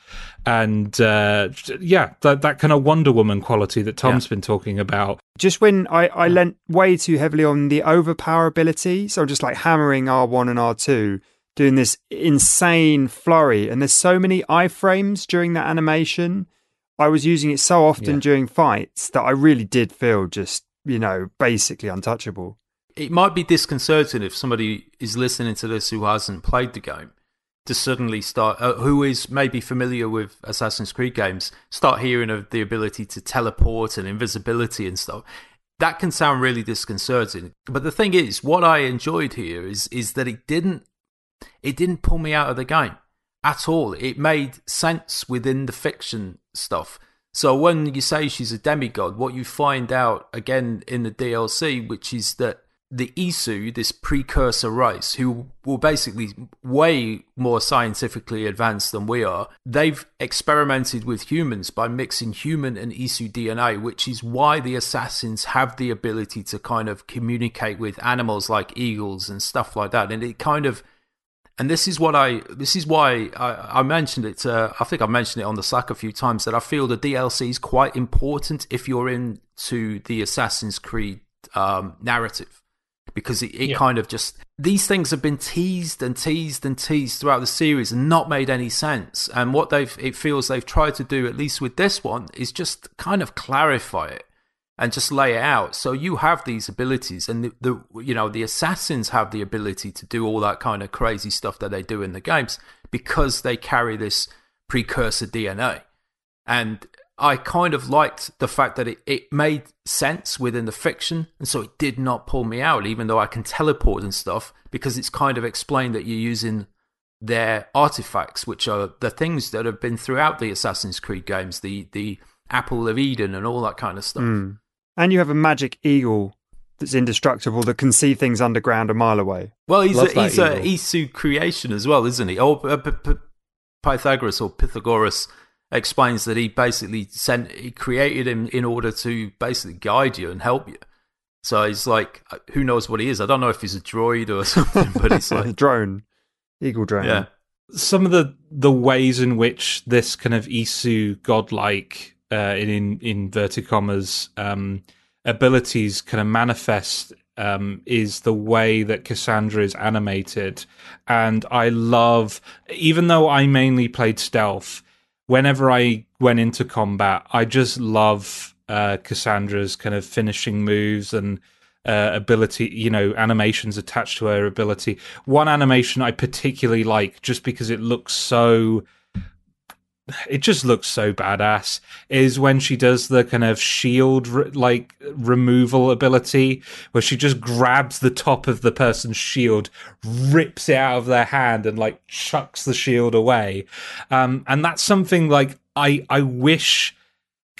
and uh, yeah, that that kind of Wonder Woman quality that Tom's yeah. been talking about. Just when I I lent way too heavily on the overpower ability, so I'm just like hammering R1 and R2, doing this insane flurry, and there's so many iframes during that animation. I was using it so often yeah. during fights that I really did feel just you know basically untouchable. It might be disconcerting if somebody is listening to this who hasn't played the game to suddenly start, uh, who is maybe familiar with Assassin's Creed games, start hearing of the ability to teleport and invisibility and stuff. That can sound really disconcerting. But the thing is, what I enjoyed here is is that it didn't it didn't pull me out of the game at all. It made sense within the fiction stuff. So when you say she's a demigod, what you find out again in the DLC, which is that the Isu, this precursor race, who were basically way more scientifically advanced than we are, they've experimented with humans by mixing human and Isu DNA, which is why the assassins have the ability to kind of communicate with animals like eagles and stuff like that. And it kind of and this is what I this is why I, I mentioned it. Uh, I think I mentioned it on the Slack a few times that I feel the DLC is quite important if you're into the Assassin's Creed um, narrative because it, it yeah. kind of just these things have been teased and teased and teased throughout the series and not made any sense. And what they've it feels they've tried to do, at least with this one, is just kind of clarify it and just lay it out. So you have these abilities, and the, the you know the assassins have the ability to do all that kind of crazy stuff that they do in the games because they carry this precursor DNA. And I kind of liked the fact that it, it made sense within the fiction, and so it did not pull me out, even though I can teleport and stuff, because it's kind of explained that you're using their artifacts, which are the things that have been throughout the Assassin's Creed games, the the Apple of Eden and all that kind of stuff. Mm. And you have a magic eagle that's indestructible that can see things underground a mile away. Well, he's Love a, he's a Isu creation as well, isn't he? Or uh, P- P- Pythagoras or Pythagoras explains that he basically sent he created him in order to basically guide you and help you. So he's like, who knows what he is? I don't know if he's a droid or something, but he's like drone, eagle drone. Yeah. Some of the the ways in which this kind of Isu godlike uh, in inverted commas um, abilities kind of manifest um, is the way that Kassandra is animated, and I love. Even though I mainly played stealth, whenever I went into combat, I just love uh, Kassandra's kind of finishing moves and uh, ability, you know, animations attached to her ability. One animation I particularly like just because it looks so it just looks so badass is when she does the kind of shield re- like removal ability where she just grabs the top of the person's shield rips it out of their hand and like chucks the shield away. Um, and that's something like i i wish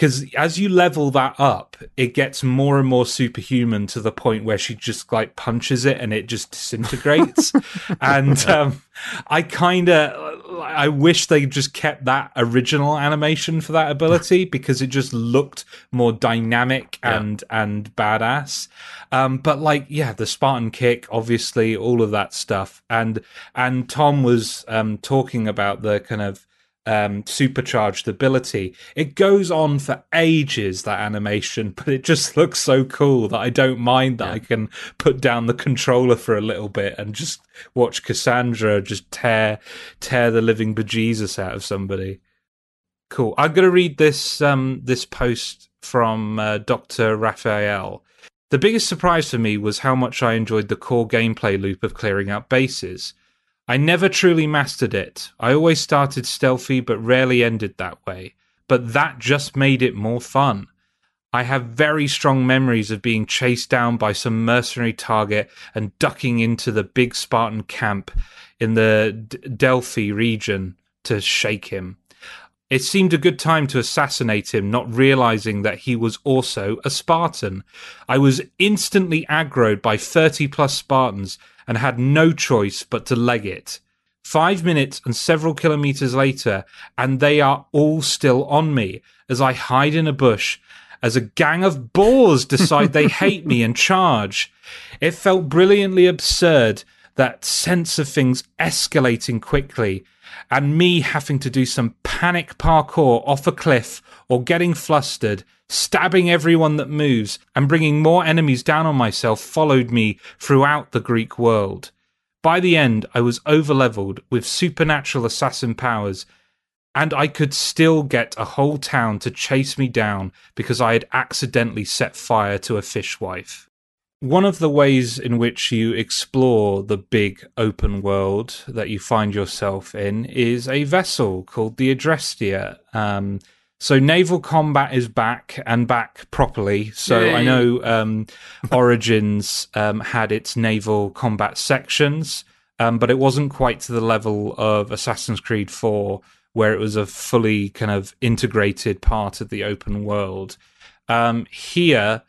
because as you level that up, it gets more and more superhuman to the point where she just like punches it and it just disintegrates. and um, I kind of, I wish they just kept that original animation for that ability because it just looked more dynamic and yeah. and badass. Um, but like, yeah, the Spartan kick, obviously, all of that stuff, and and Tom was um, talking about the kind of um, supercharged ability. It goes on for ages, that animation, but it just looks so cool that I don't mind that yeah. I can put down the controller for a little bit and just watch Kassandra just tear tear the living bejesus out of somebody. Cool. I'm gonna read this um, this post from uh, Dr. Raphael. The biggest surprise for me was how much I enjoyed the core gameplay loop of clearing out bases. I never truly mastered it. I always started stealthy but rarely ended that way. But that just made it more fun. I have very strong memories of being chased down by some mercenary target and ducking into the big Spartan camp in the D- Delphi region to shake him. It seemed a good time to assassinate him, not realizing that he was also a Spartan. I was instantly aggroed by 30 plus Spartans and had no choice but to leg it. Five minutes and several kilometers later, and they are all still on me as I hide in a bush as a gang of boars decide they hate me and charge. It felt brilliantly absurd, that sense of things escalating quickly, and me having to do some panic parkour off a cliff or getting flustered, stabbing everyone that moves, and bringing more enemies down on myself followed me throughout the Greek world. By the end, I was overleveled with supernatural assassin powers and I could still get a whole town to chase me down because I had accidentally set fire to a fishwife. One of the ways in which you explore the big open world that you find yourself in is a vessel called the Adrestia. Um, so naval combat is back and back properly. So Yay. I know um, Origins um, had its naval combat sections, um, but it wasn't quite to the level of Assassin's Creed 4 where it was a fully kind of integrated part of the open world. Um, here,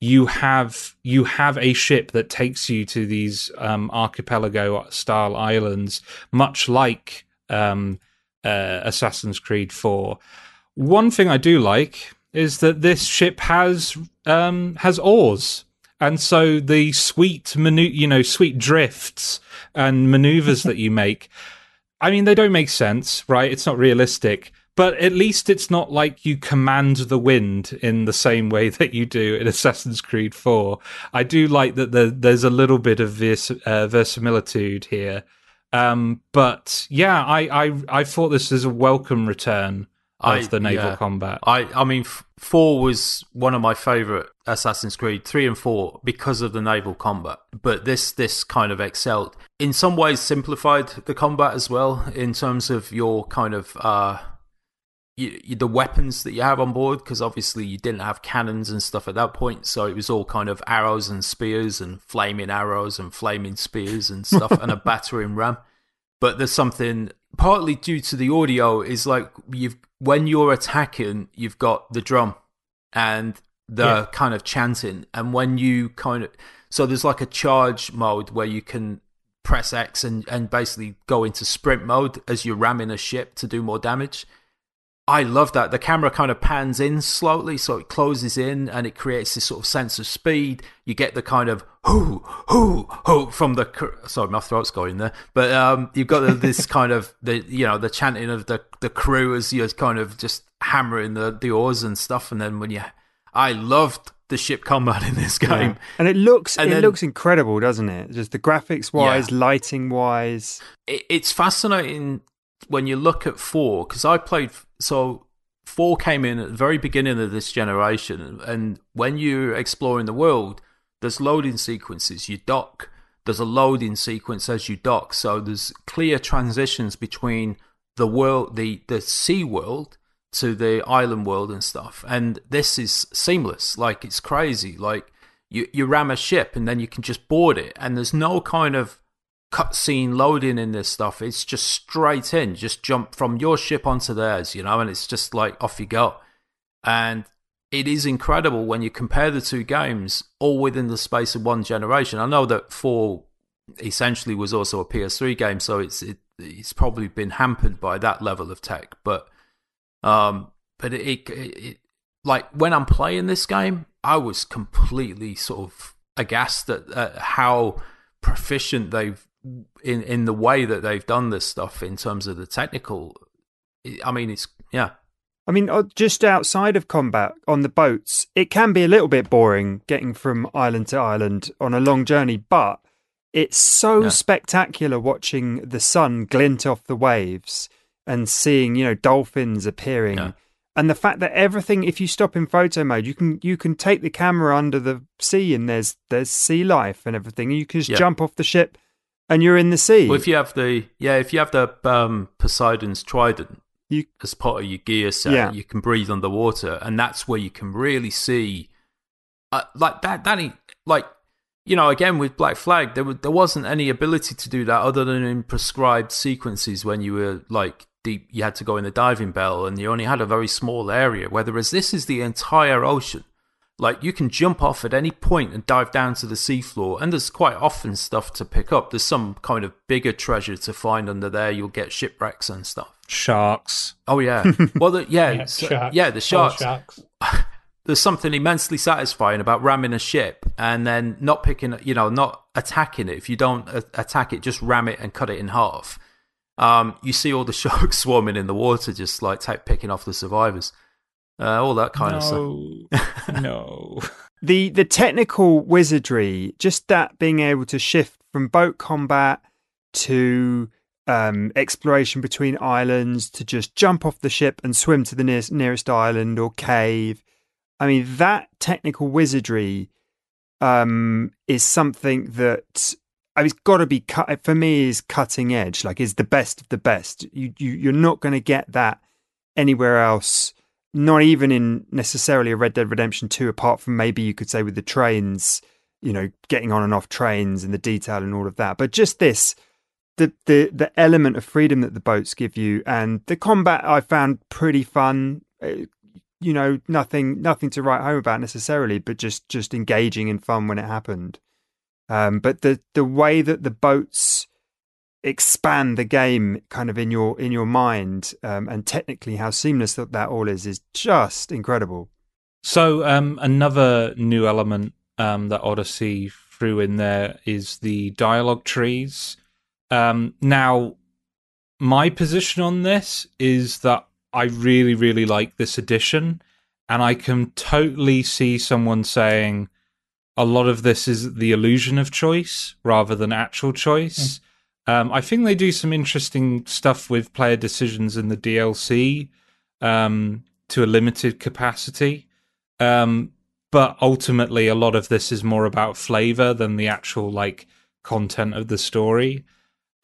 you have you have a ship that takes you to these um, archipelago style islands, much like um, uh, Assassin's Creed Four. One thing I do like is that this ship has um, has oars, and so the sweet manu- you know sweet drifts and maneuvers that you make I mean, they don't make sense, right? It's not realistic, but at least it's not like you command the wind in the same way that you do in Assassin's Creed 4. I do like that the, there's a little bit of vers- uh, verisimilitude here. Um, but yeah, I, I, I thought this is a welcome return of I- the naval yeah. combat. I, I mean, f- four was one of my favorite Assassin's Creed. Three and four because of the naval combat, but this this kind of excelled. In some ways, simplified the combat as well in terms of your kind of uh, you, you- the weapons that you have on board. Because obviously you didn't have cannons and stuff at that point, so it was all kind of arrows and spears and flaming arrows and flaming spears and stuff, and a battering ram but there's something partly due to the audio is like you've when you're attacking you've got the drum and the Yeah. kind of chanting and when you kind of so there's like a charge mode where you can press x and and basically go into sprint mode as you're ramming a ship to do more damage I love that. The camera kind of pans in slowly, so it closes in and it creates this sort of sense of speed. You get the kind of hoo, hoo, hoo from the. Sorry, my throat's going there. But um, you've got this kind of the you know the chanting of the the crew as you're kind of just hammering the the oars and stuff. And then when you, I loved the ship combat in this game. Yeah. And it looks And it then- looks incredible, doesn't it? Just the graphics wise, lighting wise. it, it's fascinating when you look at four because I played so four came in at the very beginning of this generation, and when you're exploring the world, there's loading sequences. You dock. There's a loading sequence as you dock, so there's clear transitions between the world, the the sea world to the island world and stuff. And this is seamless. Like it's crazy. Like you you ram a ship and then you can just board it, and there's no kind of cutscene loading in this stuff. It's just straight in. Just jump from your ship onto theirs, you know, and it's just like off you go. And it is incredible when you compare the two games all within the space of one generation. I know that four essentially was also a PS3 game, so it's it, it's probably been hampered by that level of tech. But um, but it, it, it like when I'm playing this game, I was completely sort of aghast at, at how proficient they've in in the way that they've done this stuff in terms of the technical. I mean, it's yeah, I mean, just outside of combat on the boats, it can be a little bit boring getting from island to island on a long journey, but it's so Yeah. spectacular watching the sun glint off the waves and seeing, you know, dolphins appearing. Yeah. And the fact that everything, if you stop in photo mode, you can you can take the camera under the sea and there's there's sea life and everything. You can just Yeah. jump off the ship and you're in the sea. Well, if you have the yeah, if you have the um, Poseidon's trident You- as part of your gear set, Yeah. you can breathe underwater, and that's where you can really see, uh, like that. That like you know, again with Black Flag, there was, there wasn't any ability to do that other than in prescribed sequences when you were like deep you had to go in the diving bell, and you only had a very small area. Whereas this is the entire ocean. Like you can jump off at any point and dive down to the seafloor, and there's quite often stuff to pick up. There's some kind of bigger treasure to find under there. You'll get shipwrecks and stuff. Sharks. Oh yeah, well the, yeah, Yeah, so- sharks. yeah, the sharks. sharks. There's something immensely satisfying about ramming a ship and then not picking, you know, not attacking it. If you don't a- attack it, just ram it and cut it in half. Um, you see all the sharks swarming in the water, just like take, picking off the survivors. Uh, all that kind of stuff. no. no. the the technical wizardry, just that being able to shift from boat combat to um, exploration between islands to just jump off the ship and swim to the nearest, nearest island or cave. I mean, that technical wizardry um, is something that I mean, it's got to be cut for me. Is cutting edge, like is the best of the best. You you you're not going to get that anywhere else. Not even in necessarily a Red Dead Redemption 2, apart from maybe you could say with the trains, you know, getting on and off trains and the detail and all of that. But just this, the the the element of freedom that the boats give you, and the combat I found pretty fun. Uh, You know, nothing nothing to write home about necessarily, but just just engaging and fun when it happened. Um, but the the way that the boats expand the game kind of in your in your mind um, and technically how seamless that, that all is is just incredible So um, another new element um, that Odyssey threw in there is the dialogue trees. Um, now, my position on this is that I really, really like this edition, and I can totally see someone saying a lot of this is the illusion of choice rather than actual choice. Um, I think they do some interesting stuff with player decisions in the DLC um, to a limited capacity. Um, but ultimately, a lot of this is more about flavor than the actual like content of the story.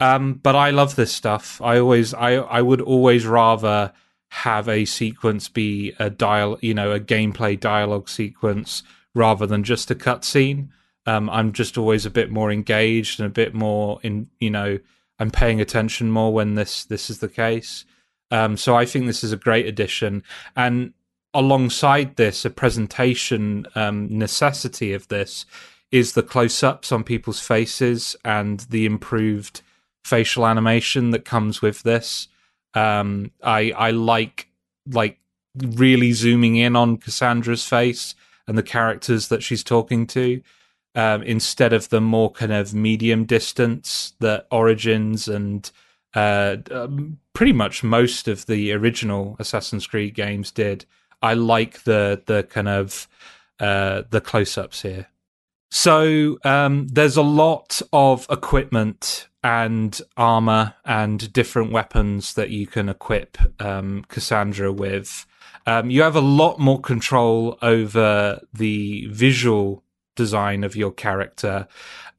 Um, but I love this stuff. I always, I, I would always rather have a sequence be a dial, you know, a gameplay dialogue sequence rather than just a cutscene. Um, I'm just always a bit more engaged and a bit more in, you know, I'm paying attention more when this this is the case. Um, so I think this is a great addition, and alongside this, a presentation um, necessity of this is the close-ups on people's faces and the improved facial animation that comes with this. Um, I I like like really zooming in on Kassandra's face and the characters that she's talking to um, instead of the more kind of medium distance that Origins and uh, um, pretty much most of the original Assassin's Creed games did. I like the the kind of uh, the close ups here. So um, there's a lot of equipment and armor and different weapons that you can equip um, Kassandra with. Um, you have a lot more control over the visual design of your character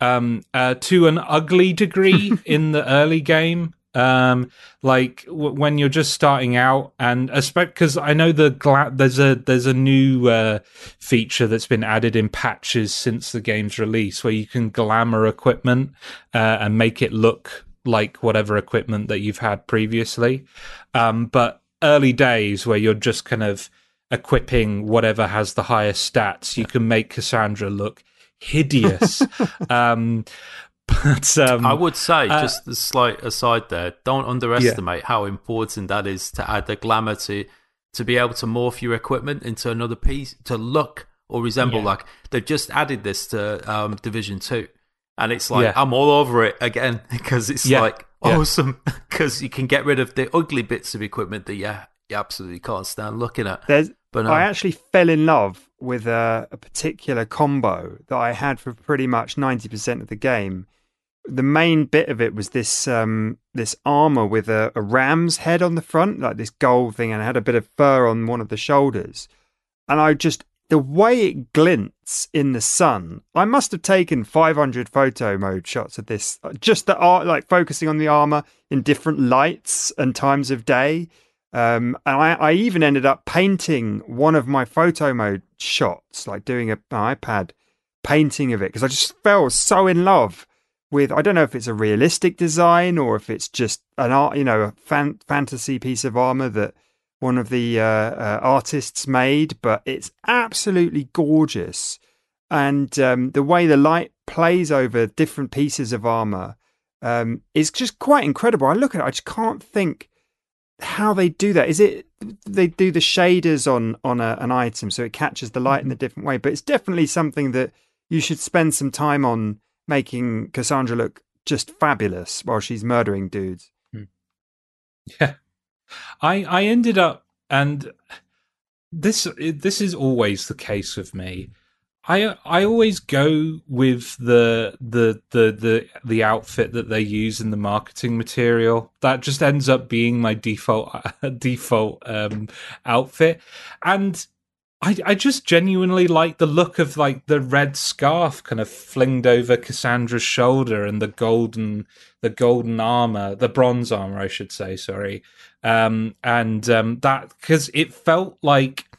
um, uh, to an ugly degree in the early game. Um, like w- when you're just starting out, and because I know the gla- there's a there's a new uh, feature that's been added in patches since the game's release, where you can glamour equipment uh, and make it look like whatever equipment that you've had previously. Um, but early days, where you're just kind of equipping whatever has the highest stats, you can make Kassandra look hideous. um, but um, I would say, uh, just a slight aside there, don't underestimate how important that is to add the glamour to to be able to morph your equipment into another piece to look or resemble Yeah. like they've just added this to um, Division Two, and it's like Yeah. I'm all over it again because it's Yeah. like awesome because you can get rid of the ugly bits of equipment that you, you absolutely can't stand looking at. there's But I um, actually fell in love with a, a particular combo that I had for pretty much 90% of the game. The main bit of it was this um, this armor with a, a ram's head on the front, like this gold thing, and it had a bit of fur on one of the shoulders. And I just the way it glints in the sun. I must have taken 500 photo mode shots of this, just the art, like focusing on the armor in different lights and times of day. Um, and I, I even ended up painting one of my photo mode shots, like doing a, an iPad painting of it, because I just fell so in love with I don't know if it's a realistic design or if it's just an art, you know, a fan- fantasy piece of armor that one of the uh, uh, artists made, but it's absolutely gorgeous. And um, the way the light plays over different pieces of armor um, is just quite incredible. I look at it, I just can't think how they do that. Is it they do the shaders on on a, an item so it catches the light in mm-hmm. a different way? But it's definitely something that you should spend some time on making Kassandra look just fabulous while she's murdering dudes. Hmm. Yeah, I I ended up and this this is always the case with me. I I always go with the the the the the outfit that they use in the marketing material. That just ends up being my default default um, outfit, and I I just genuinely like the look of like the red scarf kind of flinged over Kassandra's shoulder and the golden the golden armor, the bronze armor, I should say. Sorry, um, and um, that because it felt like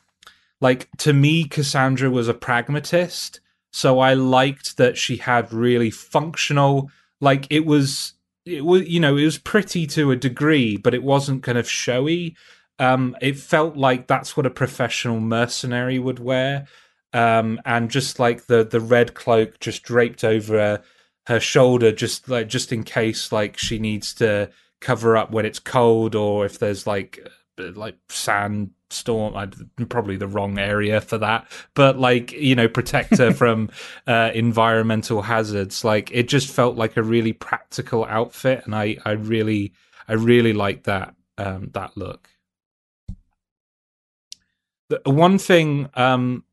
like to me kassandra was a pragmatist so i liked that she had really functional like it was it was you know it was pretty to a degree but it wasn't kind of showy. Um it felt like that's what a professional mercenary would wear. Um and just like the the red cloak just draped over her, her shoulder just like just in case like she needs to cover up when it's cold or if there's like like sand storm I'm probably the wrong area for that. But like you know protect her from uh, environmental hazards like it just felt like a really practical outfit and i i really i really like that um that look. The one thing um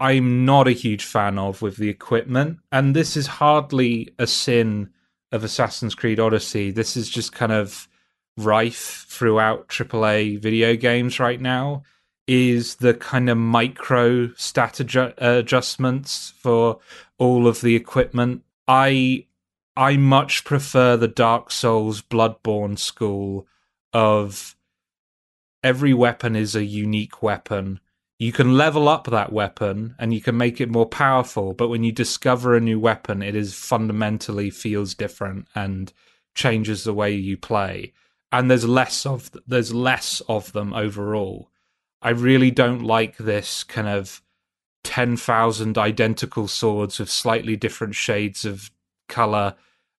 i'm not a huge fan of with the equipment and this is hardly a sin of assassin's creed odyssey this is just kind of rife throughout AAA video games right now is the kind of micro stat adju- adjustments for all of the equipment. I I much prefer the Dark Souls Bloodborne school of every weapon is a unique weapon. You can level up that weapon and you can make it more powerful, but when you discover a new weapon, it is fundamentally feels different and changes the way you play and there's less of there's less of them overall. I really don't like this kind of ten thousand identical swords with slightly different shades of color,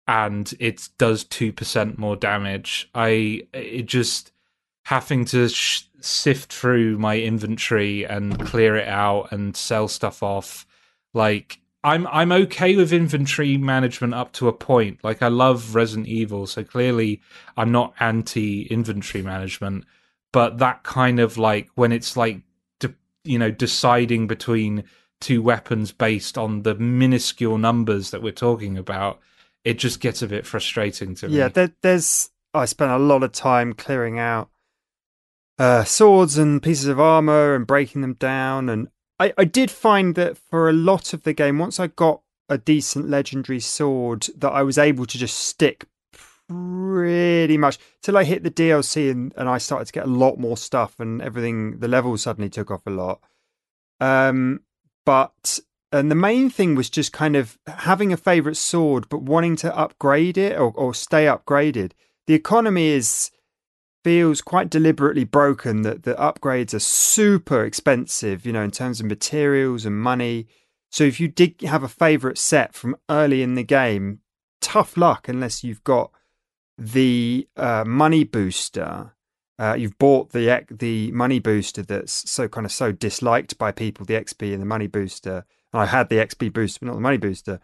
and it does two percent more damage. I it just having to sh- sift through my inventory and clear it out and sell stuff off like I'm I'm okay with inventory management up to a point. Like I love Resident Evil, so clearly I'm not anti inventory management. But that kind of like when it's like de- you know deciding between two weapons based on the minuscule numbers that we're talking about, it just gets a bit frustrating to me. Yeah, there, there's I spent a lot of time clearing out uh, swords and pieces of armor and breaking them down and I, I did find that for a lot of the game, once I got a decent legendary sword, that I was able to just stick pretty much till I hit the DLC and, and I started to get a lot more stuff and everything. The levels suddenly took off a lot. Um, but and the main thing was just kind of having a favorite sword, but wanting to upgrade it or, or stay upgraded. The economy is feels quite deliberately broken that the upgrades are super expensive, you know, in terms of materials and money. So if you did have a favorite set from early in the game, tough luck unless you've got the uh, money booster. Uh, you've bought the the money booster that's so kind of so disliked by people, the XP and the money booster. And I had the XP booster, but not the money booster.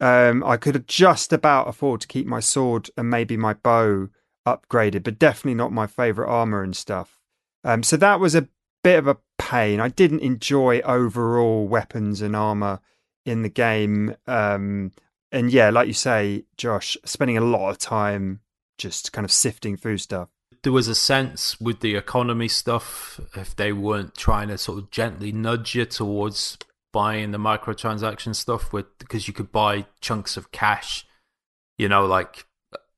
Um, I could just about afford to keep my sword and maybe my bow upgraded, but definitely not my favorite armor and stuff. Um, so that was a bit of a pain. I didn't enjoy overall weapons and armor in the game. Um, and yeah, like you say, Josh, spending a lot of time just kind of sifting through stuff. There was a sense with the economy stuff, if they weren't trying to sort of gently nudge you towards buying the microtransaction stuff with because you could buy chunks of cash, you know, like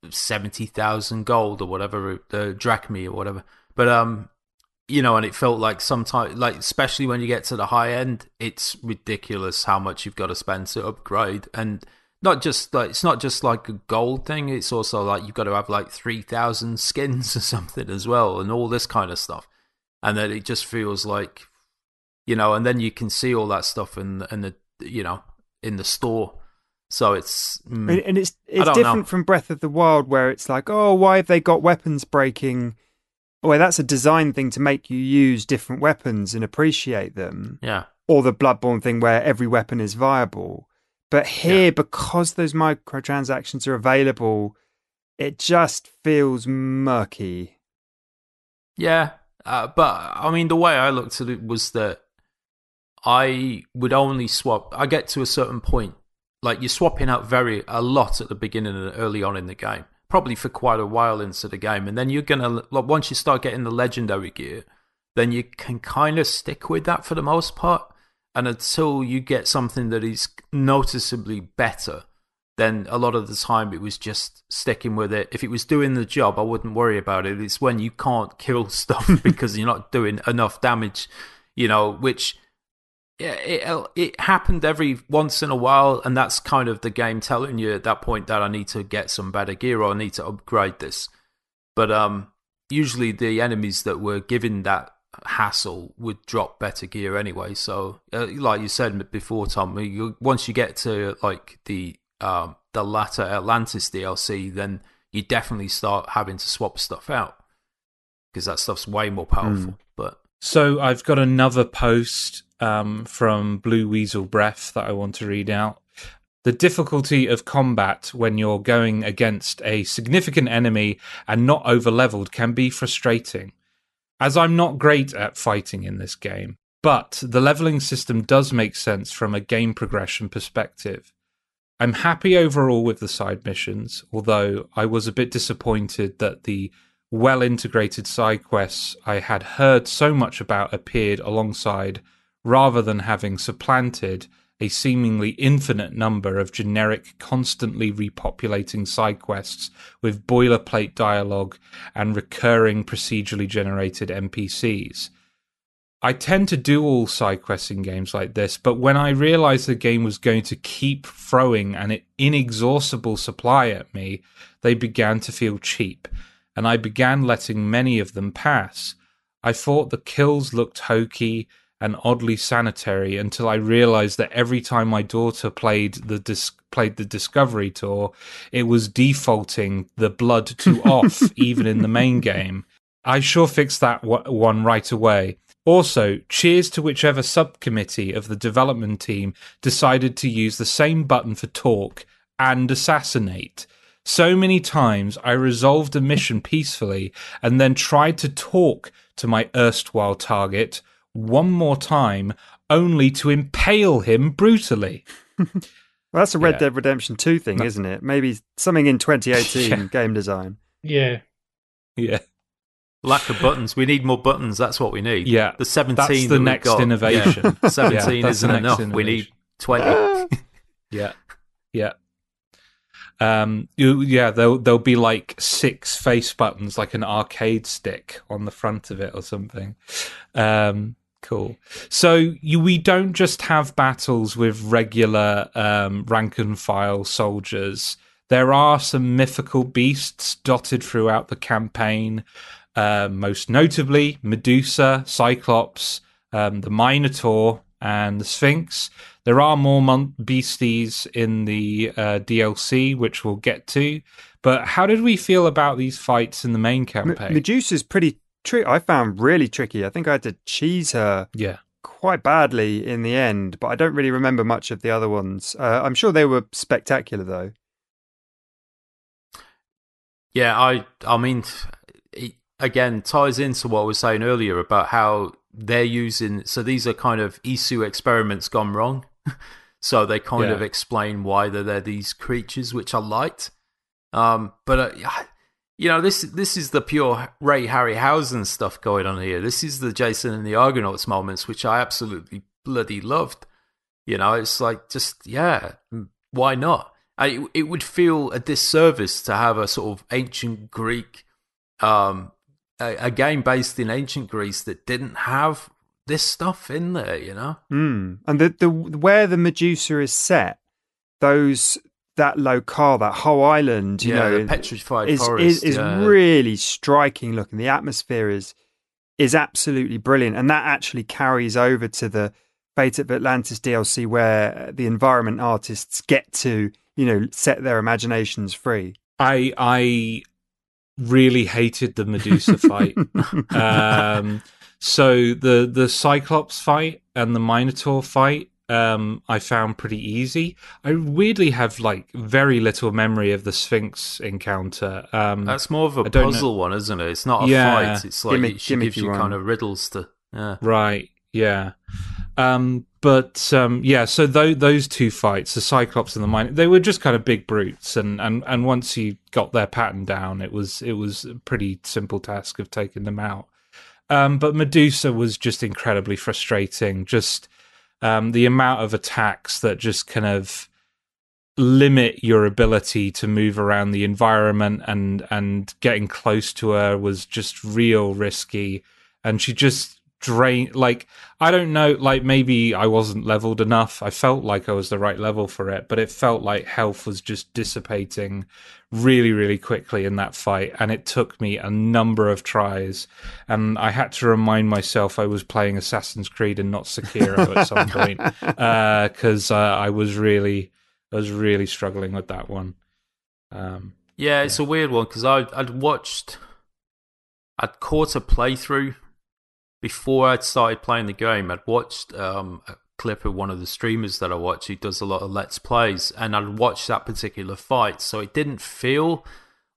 seventy thousand gold or whatever, the drachmi or whatever. But um, you know, and it felt like sometimes, like especially when you get to the high end, it's ridiculous how much you've got to spend to upgrade. And not just like it's not just like a gold thing. It's also like you've got to have like three thousand skins or something as well, and all this kind of stuff. And then it just feels like, you know, and then you can see all that stuff in in the you know in the store. So it's mm, And, it's it's different know. from Breath of the Wild, where it's like, oh, why have they got weapons breaking? Well, that's a design thing to make you use different weapons and appreciate them. yeah, or the Bloodborne thing where every weapon is viable. But here, because those microtransactions are available, it just feels murky. Yeah, uh, but I mean, the way I looked at it was that I would only swap. I get to a certain point, like you're swapping out very a lot at the beginning and early on in the game, probably for quite a while into the game, and then you're gonna like once you start getting the legendary gear, then you can kind of stick with that for the most part, and until you get something that is noticeably better. Then a lot of the time it was just sticking with it. If it was doing the job, I wouldn't worry about it. It's when you can't kill stuff because you're not doing enough damage, you know, which it, it happened every once in a while, and that's kind of the game telling you at that point that I need to get some better gear or I need to upgrade this. But um, usually the enemies that were given that hassle would drop better gear anyway. So, uh, like you said before, Tom, you, once you get to like the um, the latter Atlantis DLC, then you definitely start having to swap stuff out because that stuff's way more powerful. But So I've got another post um, from Blue Weasel Breath that I want to read out. The difficulty of combat when you're going against a significant enemy and not over leveled can be frustrating. As I'm not great at fighting in this game, but the leveling system does make sense from a game progression perspective. I'm happy overall with the side missions, although I was a bit disappointed that the well integrated side quests I had heard so much about appeared alongside rather than having supplanted a seemingly infinite number of generic, constantly repopulating side quests with boilerplate dialogue and recurring procedurally generated NPCs. I tend to do all side quests in games like this, but when I realized the game was going to keep throwing an inexhaustible supply at me, they began to feel cheap, and I began letting many of them pass. I thought the kills looked hokey and oddly sanitary until I realized that every time my daughter played the dis- played the Discovery Tour, it was defaulting the blood to off even in the main game. I sure fixed that w- one right away. Also, cheers to whichever subcommittee of the development team decided to use the same button for talk and assassinate. So many times I resolved a mission peacefully and then tried to talk to my erstwhile target one more time, only to impale him brutally. Well, that's a Red Yeah. Dead Redemption 2 thing, isn't it? Maybe something in 2018 Yeah. game design. Yeah. Yeah. lack of buttons. We need more buttons. That's what we need. Yeah. the seventeen. That's the that we've next got. innovation. Yeah. Seventeen Yeah, isn't next enough. We need twenty. Yeah, yeah. Um, you, yeah, there'll there'll be like six face buttons, like an arcade stick on the front of it or something. Um, cool. So you, we don't just have battles with regular um, rank and file soldiers. There are some mythical beasts dotted throughout the campaign. Uh, most notably, Medusa, Cyclops, um, the Minotaur, and the Sphinx. There are more mon- beasties in the uh, DLC, which we'll get to. But how did we feel about these fights in the main campaign? M- campaign? Medusa's pretty tricky. I found really tricky. I think I had to cheese her yeah, quite badly in the end, but I don't really remember much of the other ones. Uh, I'm sure they were spectacular, though. Yeah, I I mean, it, again, ties into what I was saying earlier about how they're using. So these are kind of Isu experiments gone wrong. so they kind Yeah. of explain why they're, they're these creatures, which I liked. Um, but uh, yeah, you know, this this is the pure Ray Harryhausen stuff going on here. This is the Jason and the Argonauts moments, which I absolutely bloody loved. You know, it's like just yeah, mm, why not? I, it would feel a disservice to have a sort of ancient Greek, um, a, a game based in ancient Greece that didn't have this stuff in there. You know, Mm. And the, the where the Medusa is set, those that locale, that whole island, you yeah, know, the petrified is forest is, is yeah. really striking looking. The atmosphere is is absolutely brilliant, and that actually carries over to the Fate of Atlantis DLC, where the environment artists get to you know set their imaginations free. I I really hated the Medusa fight. um, so the the Cyclops fight and the Minotaur fight, um, I found pretty easy. I weirdly have like very little memory of the Sphinx encounter. Um, That's more of a don't know- puzzle one, isn't it? It's not a Yeah. fight. It's like Gimmick- it, she gives gimmicky you one. kind of riddles to. Yeah. Right. Yeah. Um, but um, yeah, so tho- those two fights, the Cyclops and the Mine, they were just kind of big brutes, and, and, and once you got their pattern down, it was it was a pretty simple task of taking them out. Um, but Medusa was just incredibly frustrating. Just um, the amount of attacks that just kind of limit your ability to move around the environment and and getting close to her was just real risky. And she just drain like i don't know like maybe i wasn't leveled enough. I felt like i was the right level for it but it felt like health was just dissipating really really quickly in that fight and it took me a number of tries and i had to remind myself i was playing assassin's creed and not sekiro at some point because uh, i was really i was really struggling with that one. Um Yeah, it's a weird one because I'd watched, I'd caught a playthrough before I'd started playing the game. I'd watched um, a clip of one of the streamers that I watch who does a lot of let's plays, and I'd watched that particular fight, so it didn't feel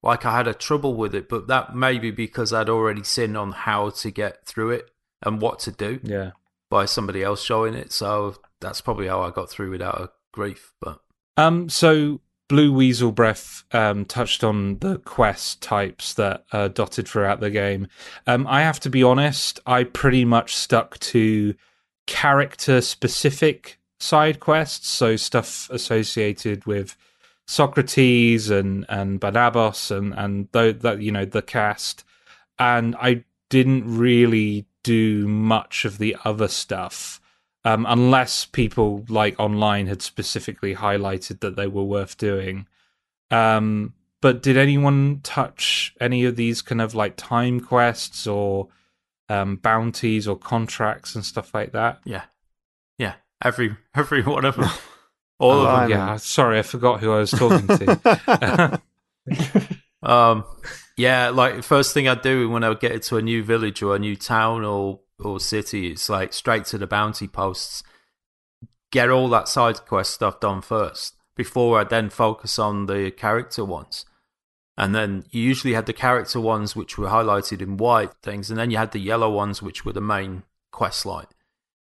like I had a trouble with it. But that may be because I'd already seen on how to get through it and what to do yeah by somebody else showing it. So that's probably how I got through without a grief. But Um, so Blue Weasel Breath um, touched on the quest types that are dotted throughout the game. Um, I have to be honest, I pretty much stuck to character specific side quests, so stuff associated with Socrates and and Barnabas and and you know the cast, and I didn't really do much of the other stuff um, unless people like online had specifically highlighted that they were worth doing. Um, but did anyone touch any of these kind of like time quests or um, bounties or contracts and stuff like that? yeah, yeah, every every one of them, all of them. Yeah, sorry, I forgot who I was talking to. Um, yeah, like first thing I do when I get into a new village or a new town or or city, it's like straight to the bounty posts. Get all that side quest stuff done first before I then focus on the character ones. And then you usually had the character ones which were highlighted in white things, and then you had the yellow ones which were the main quest line.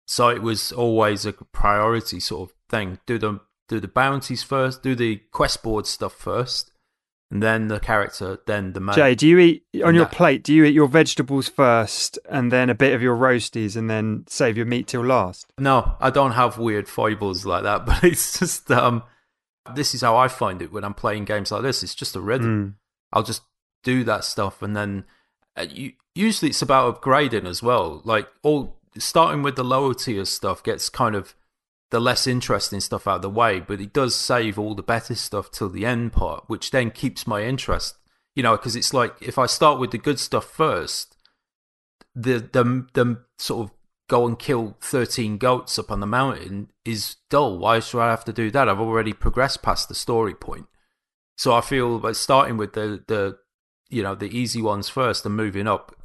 So it was always a priority sort of thing. Do the do the bounties first, do the quest board stuff first, and then the character, then the man. Jay, do you eat on your No. plate? Do you eat your vegetables first, and then a bit of your roasties, and then save your meat till last? No, I don't have weird foibles like that, but it's just um this is how I find it when I'm playing games like this. It's just a rhythm. Mm. I'll just do that stuff and then uh, you, usually it's about upgrading as well. Like all starting with the lower tier stuff gets kind of the less interesting stuff out of the way, but it does save all the better stuff till the end part, which then keeps my interest. You know, because it's like if I start with the good stuff first, the the the sort of go and kill 13 goats up on the mountain is dull. Why should I have to do that? I've already progressed past the story point. So I feel by starting with the, the you know, the easy ones first and moving up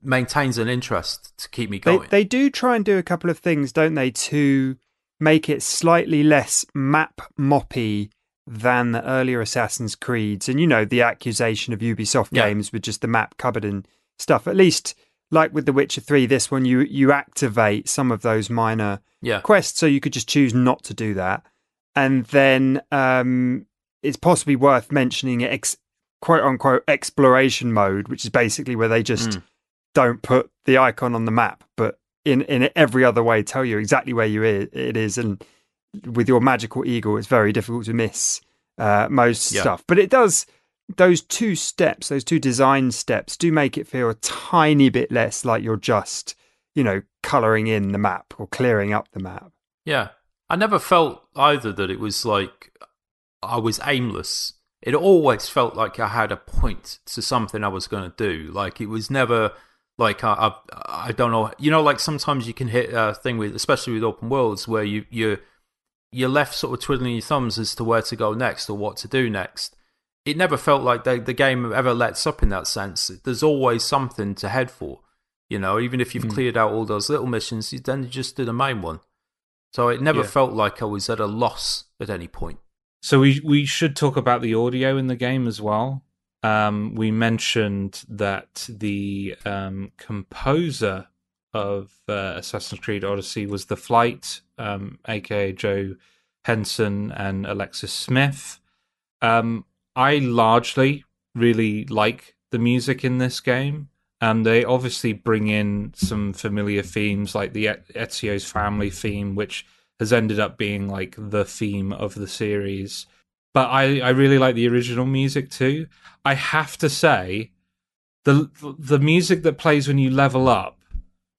maintains an interest to keep me They going. they do try and do a couple of things, don't they, to make it slightly less map moppy than the earlier Assassin's Creeds, and you know the accusation of Ubisoft Yeah. games with just the map covered in stuff. At least, like with The Witcher Three, this one you you activate some of those minor yeah. quest, so you could just choose not to do that. And then um, it's possibly worth mentioning ex- quote unquote exploration mode, which is basically where they just Mm. don't put the icon on the map, but in, in every other way tell you exactly where you i- it is. And with your magical eagle, it's very difficult to miss uh, most Yeah. stuff. But it does. Those two steps, those two design steps, do make it feel a tiny bit less like you're just, you know, colouring in the map or clearing up the map. Yeah. I never felt either that it was like I was aimless. It always felt like I had a point to something I was going to do. Like it was never like I, I, I don't know. You know, like sometimes you can hit a thing with, especially with open worlds, where you you you're left sort of twiddling your thumbs as to where to go next or what to do next. It never felt like the the game ever lets up in that sense. There's always something to head for. You know, even if you've Hmm. cleared out all those little missions, you then you just do the main one. So it never Yeah. felt like I was at a loss at any point. So we we should talk about the audio in the game as well. Um, we mentioned that the um, composer of uh, Assassin's Creed Odyssey was The Flight, um, aka Joe Henson and Alexis Smith. Um, I largely really like the music in this game. Um, they obviously bring in some familiar themes like the Ezio's family theme, which has ended up being like the theme of the series. But I, I really like the original music too. I have to say, the the music that plays when you level up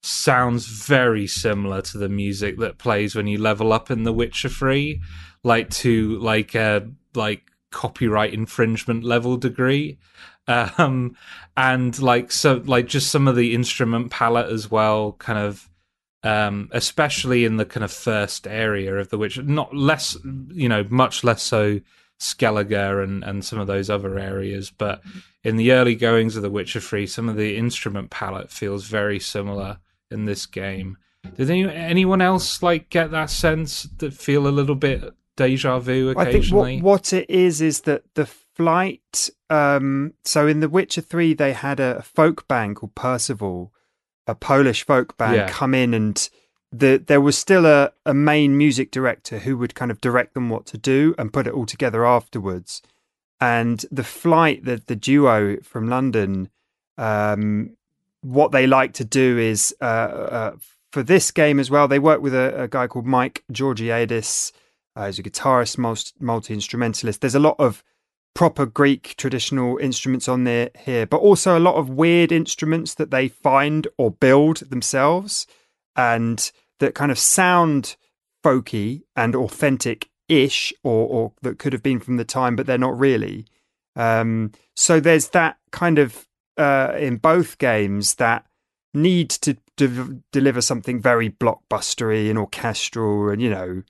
sounds very similar to the music that plays when you level up in The Witcher Three, like to like a like copyright infringement level degree. Um, and like so, like just some of the instrument palette as well, kind of um, especially in the kind of first area of the Witcher. Not less, you know, much less so Skellige and and some of those other areas, but in the early goings of the Witcher Three, some of the instrument palette feels very similar in this game. Did any, anyone else like get that sense that feel a little bit deja vu occasionally? I think what what it is is that the flight. Um, so in The Witcher Three, they had a folk band called Percival, a Polish folk band, Yeah. come in, and the there was still a, a main music director who would kind of direct them what to do and put it all together afterwards. And the flight, the the duo from London, um, what they like to do is uh, uh, for this game as well. They work with a, a guy called Mike Georgiades. Uh, he's a guitarist, multi instrumentalist. There's a lot of proper Greek traditional instruments on there here, but also a lot of weird instruments that they find or build themselves, and that kind of sound folky and authentic ish, or or that could have been from the time, but they're not really. Um, so there's that kind of uh, in both games that need to de- deliver something very blockbustery and orchestral, and you know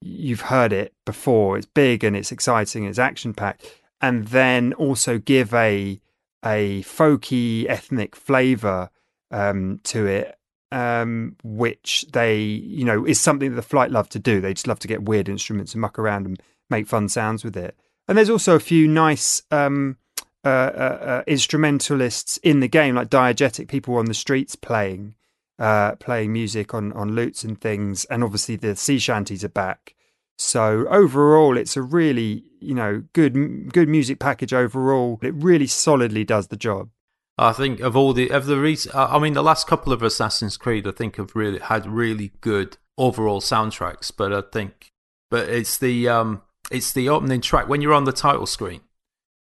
you've heard it before. It's big and it's exciting. It's action packed, and then also give a a folky ethnic flavor um, to it, um, which they you know is something that the flight love to do. They just love to get weird instruments and muck around and make fun sounds with it. And there's also a few nice um, uh, uh, uh, instrumentalists in the game, like diegetic people on the streets playing uh, playing music on on lutes and things, and obviously the sea shanties are back. So overall, it's a really you know good good music package overall. It really solidly does the job. I think of all the of the recent, I mean, the last couple of Assassin's Creed, I think have really had really good overall soundtracks. But I think, but it's the um, it's the opening track when you're on the title screen,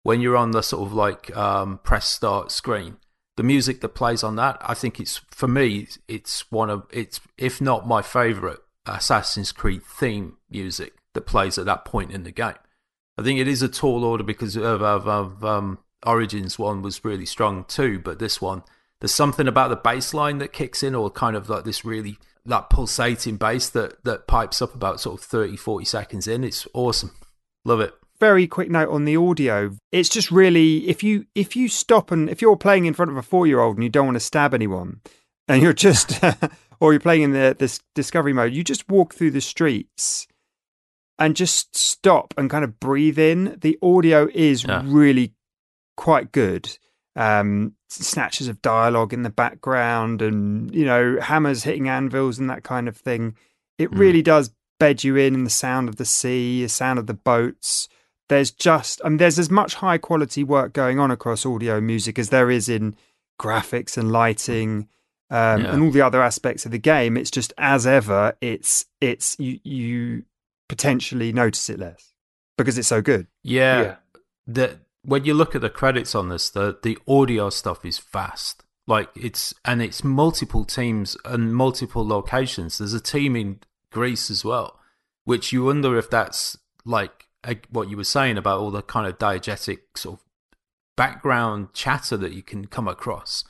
when you're on the sort of like um, press start screen. The music that plays on that, I think it's for me, it's one of it's if not my favorite Assassin's Creed theme music that plays at that point in the game. I think it is a tall order because of, of, of um, Origins one was really strong too, but this one there's something about the bass line that kicks in, or kind of like this really that pulsating bass that that pipes up about sort of 30, 40 seconds in. It's awesome, love it. Very quick note on the audio. It's just really if you if you stop and if you're playing in front of a four year old and you don't want to stab anyone, and you're just or you're playing in the this discovery mode, you just walk through the streets and just stop and kind of breathe in. The audio is Yeah. really quite good. Um, snatches of dialogue in the background, and you know hammers hitting anvils and that kind of thing. It Mm. really does bed you in in the sound of the sea, the sound of the boats. There's just, I mean, there's as much high quality work going on across audio and music as there is in graphics and lighting um, Yeah. and all the other aspects of the game. It's just as ever, it's it's you you potentially notice it less because it's so good. Yeah, Yeah. the when you look at the credits on this, the the audio stuff is vast. Like it's and it's multiple teams and multiple locations. There's a team in Greece as well, which you wonder if that's like what you were saying about all the kind of diegetic sort of background chatter that you can come across.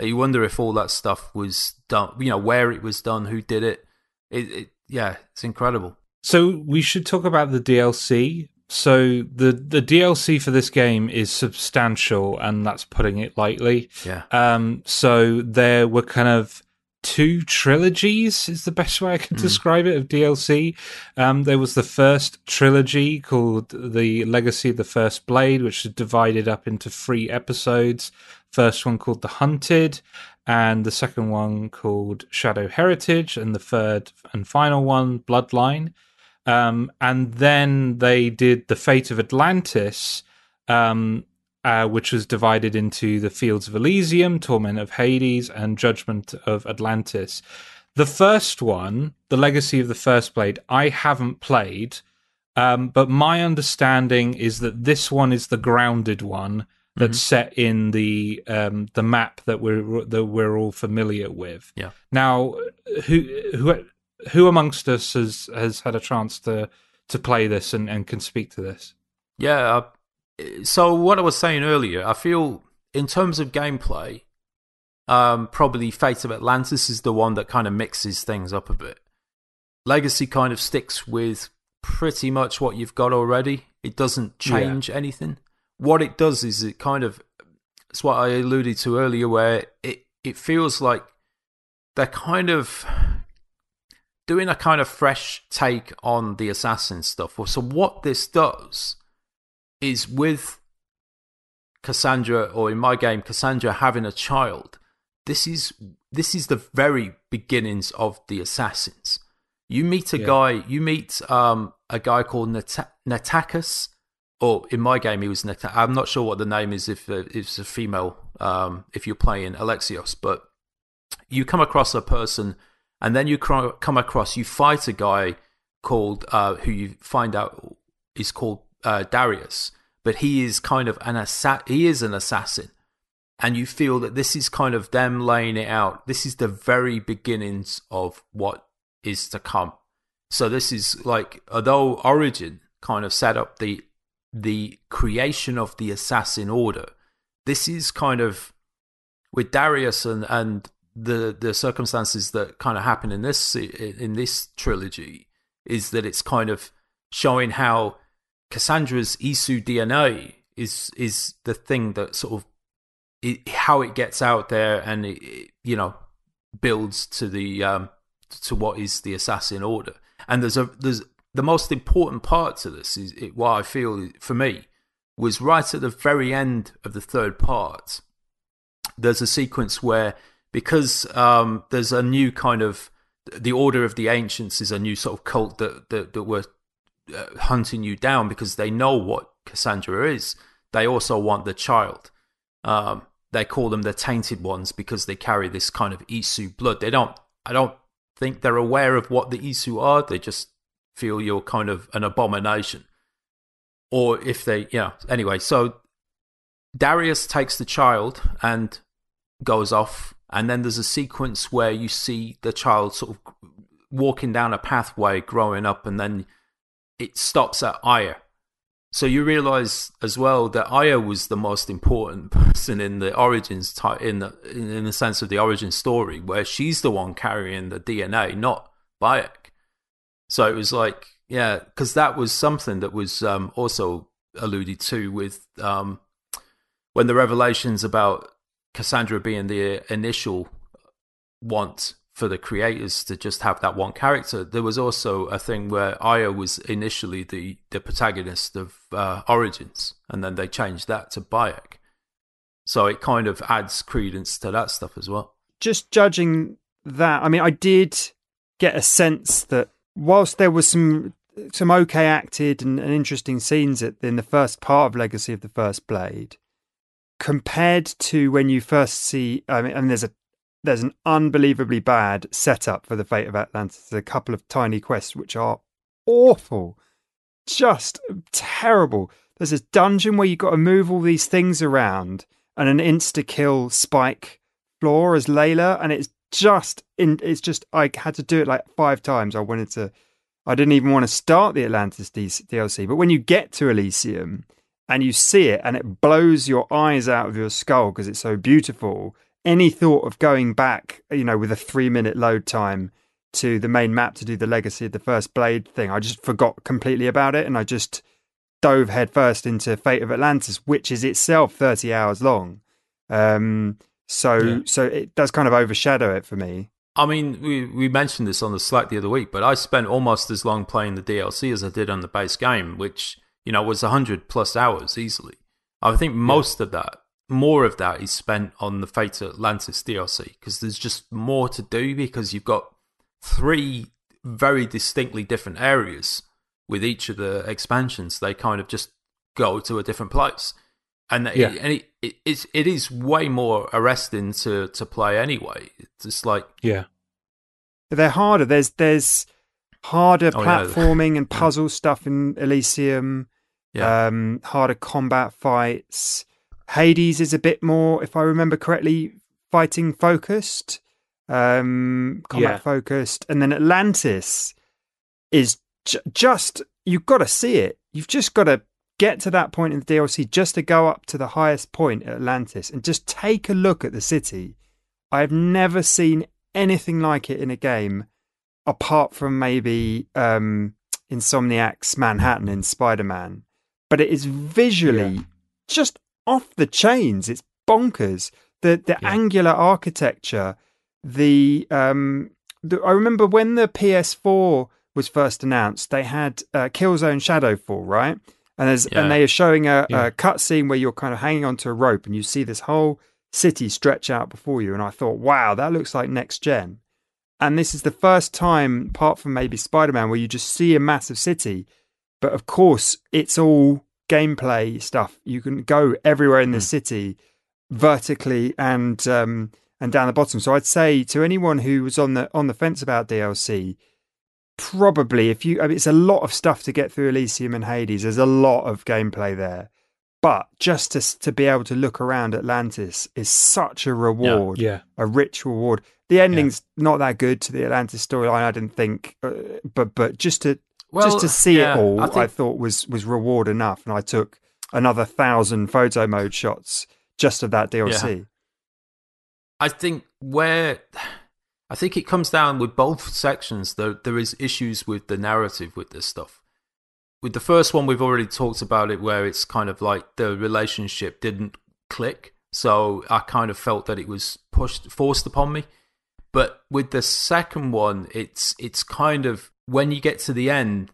You wonder if all that stuff was done, you know, where it was done, who did it. It, it yeah, it's incredible. So we should talk about the DLC. So the the DLC for this game is substantial, and that's putting it lightly. Yeah. Um, so there were kind of two trilogies is the best way I can describe it of DLC. Um, there was the first trilogy called The Legacy of the First Blade, which is divided up into three episodes. First one called The Hunted, and the second one called Shadow Heritage, and the third and final one, Bloodline. Um, and then they did The Fate of Atlantis, um, uh, which was divided into the Fields of Elysium, Torment of Hades, and Judgment of Atlantis. The first one, The Legacy of the First Blade, I haven't played, um, but my understanding is that this one is the grounded one that's set in the um, the map that we're that we're all familiar with. Yeah. Now, who who who amongst us has has had a chance to to play this and, and can speak to this? Yeah. Uh, so what I was saying earlier, I feel in terms of gameplay, um, probably Fate of Atlantis is the one that kind of mixes things up a bit. Legacy kind of sticks with pretty much what you've got already. It doesn't change anything. What it does is it kind of it's what I alluded to earlier, where it it feels like they're kind of doing a kind of fresh take on the assassin stuff. So what this does is with Kassandra, or in my game, Kassandra having a child. This is this is the very beginnings of the assassins. You meet a Yeah. guy. You meet um, a guy called Nat- Natakas, or in my game he was Nat- I'm not sure what the name is if uh, it's a female. Um, if you're playing Alexios, but you come across a person, and then you cro- come across you fight a guy called uh, who you find out is called uh, Darius, but he is kind of an assa- he is an assassin, and you feel that this is kind of them laying it out. This is the very beginnings of what is to come. So this is like although Origin kind of set up the the creation of the assassin order, this is kind of with Darius and and the the circumstances that kind of happen in this in this trilogy is that it's kind of showing how Kassandra's Isu DNA is is the thing that sort of it, how it gets out there and it, it, you know builds to the um to what is the assassin order. And there's a there's the most important part to this is it, what I feel for me was right at the very end of the third part there's a sequence where because um, there's a new kind of the order of the ancients is a new sort of cult that that, that were uh, hunting you down because they know what Kassandra is. They also want the child. Um, they call them the tainted ones because they carry this kind of Isu blood. They don't. I don't think they're aware of what the Isu are. They just feel you're kind of an abomination. Or if they, yeah. Anyway, so Darius takes the child and goes off, and then there's a sequence where you see the child sort of walking down a pathway, growing up, and then it stops at Aya. So you realize as well that Aya was the most important person in the origins type in the in the sense of the origin story, where she's the one carrying the DNA, not Bayek. So it was like, yeah, because that was something that was um, also alluded to with um, when the revelations about Kassandra being the initial want for the creators to just have that one character. There was also a thing where Aya was initially the, the protagonist of uh, Origins, and then they changed that to Bayek. So it kind of adds credence to that stuff as well. just judging that, I mean, I did get a sense that whilst there was some some okay acted and, and interesting scenes in the first part of Legacy of the First Blade, compared to when you first see, I mean, and there's a there's an unbelievably bad setup for the fate of Atlantis. There's a couple of tiny quests which are awful, just terrible. There's this dungeon where you've got to move all these things around, and an insta kill spike floor as Layla, and it's just in. It's just I had to do it like five times. I wanted to. I didn't even want to start the Atlantis DLC. But when you get to Elysium and you see it and it blows your eyes out of your skull because it's so beautiful, any thought of going back, you know, with a three minute load time to the main map to do the Legacy of the First Blade thing, I just forgot completely about it and I just dove headfirst into Fate of Atlantis, which is itself 30 hours long. Um, so, yeah. so it does kind of overshadow it for me. I mean, we, we mentioned this on the Slack the other week, but I spent almost as long playing the DLC as I did on the base game, which, you know, was 100 plus hours easily. I think most yeah. of that, more of that is spent on the Fate Atlantis DLC because there's just more to do because you've got three very distinctly different areas with each of the expansions. They kind of just go to a different place. And, yeah. it, and it, it, it's, it is way more arresting to, to play anyway. It's just like yeah, they're harder. There's there's harder oh, platforming yeah. and puzzle stuff in Elysium. Yeah. Um, harder combat fights. Hades is a bit more, if I remember correctly, fighting focused, um, combat yeah. focused, and then Atlantis is j- just you've got to see it. You've just got to get to that point in the DLC just to go up to the highest point at Atlantis and just take a look at the city. I've never seen anything like it in a game apart from maybe um, Insomniac's Manhattan in Spider Man. But it is visually yeah. just off the chains. It's bonkers. The the yeah. angular architecture, the um, the, I remember when the PS4 was first announced, they had uh, Killzone Shadowfall, right? and there's yeah. and they are showing a, yeah. a cutscene where you're kind of hanging onto a rope and you see this whole city stretch out before you. And I thought, wow, that looks like next gen. And this is the first time, apart from maybe Spider Man, where you just see a massive city. But of course, it's all gameplay stuff. You can go everywhere in the mm. city, vertically and um, and down the bottom. So I'd say to anyone who was on the on the fence about DLC, probably if you I mean, it's a lot of stuff to get through Elysium and Hades. There's a lot of gameplay there. But just to to be able to look around Atlantis is such a reward, yeah, yeah. a rich reward. The ending's yeah. not that good to the Atlantis storyline, I didn't think, uh, but but just to well, just to see yeah, it all, I, think... I, thought was was reward enough, and I took another thousand photo mode shots just of that DLC. I think where I think it comes down with both sections. There, there is issues with the narrative with this stuff. With the first one, we've already talked about it, where it's kind of like the relationship didn't click. So I kind of felt that it was pushed, forced upon me. But with the second one, it's it's kind of when you get to the end,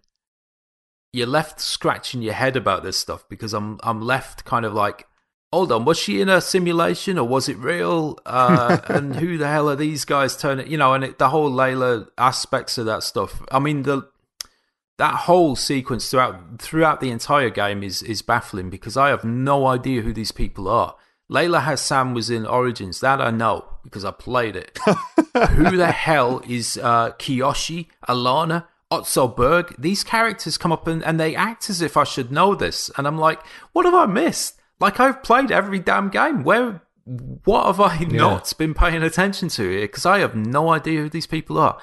you're left scratching your head about this stuff because I'm I'm left kind of like hold on, was she in a simulation or was it real? Uh, and who the hell are these guys turning? You know, and it, the whole Layla aspects of that stuff. I mean, the that whole sequence throughout throughout the entire game is is baffling because I have no idea who these people are. Layla Hassan was in Origins, that I know because I played it. who the hell is uh, Kiyoshi, Alannah, Otso Berg? These characters come up and, and they act as if I should know this, and I'm like, what have I missed? Like I've played every damn game. Where what have I yeah. not been paying attention to here? Because I have no idea who these people are.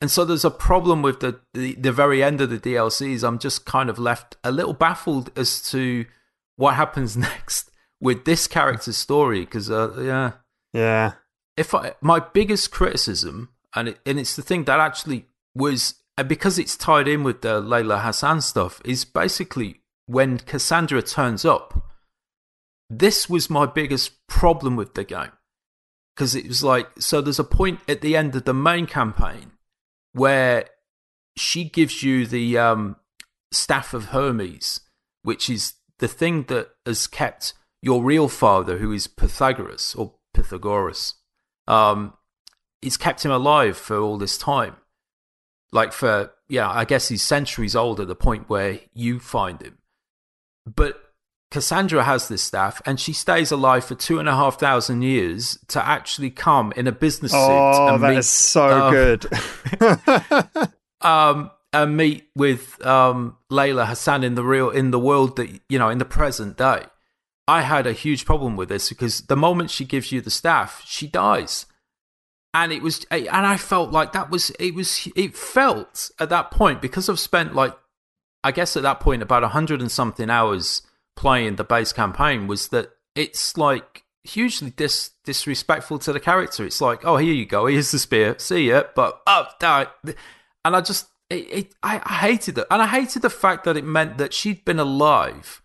And so there's a problem with the, the, the very end of the DLCs. I'm just kind of left a little baffled as to what happens next with this character's story. Because uh, yeah, yeah. If I, my biggest criticism, and it, and it's the thing that actually was and because it's tied in with the Layla Hassan stuff, is basically when Kassandra turns up this was my biggest problem with the game. Because it was like, so there's a point at the end of the main campaign where she gives you the um, Staff of Hermes, which is the thing that has kept your real father, who is Pythagoras or Pythagoras, um, it's kept him alive for all this time. Like for, yeah, I guess he's centuries old at the point where you find him. But Kassandra has this staff and she stays alive for two and a half thousand years to actually come in a business suit. Oh, and that meet, is so um, good. um, and meet with um, Layla Hassan in the real in the world that you know in the present day. I had a huge problem with this because the moment she gives you the staff, she dies. and it was, eh, and I felt like that was it was it felt at that point because I've spent like I guess at that point about a hundred and something hours playing the base campaign was that it's like hugely dis- disrespectful to the character. It's like, oh, here you go, here's the spear, see ya, but oh, die. and I just, it, it, I, I hated it, and I hated the fact that it meant that she'd been alive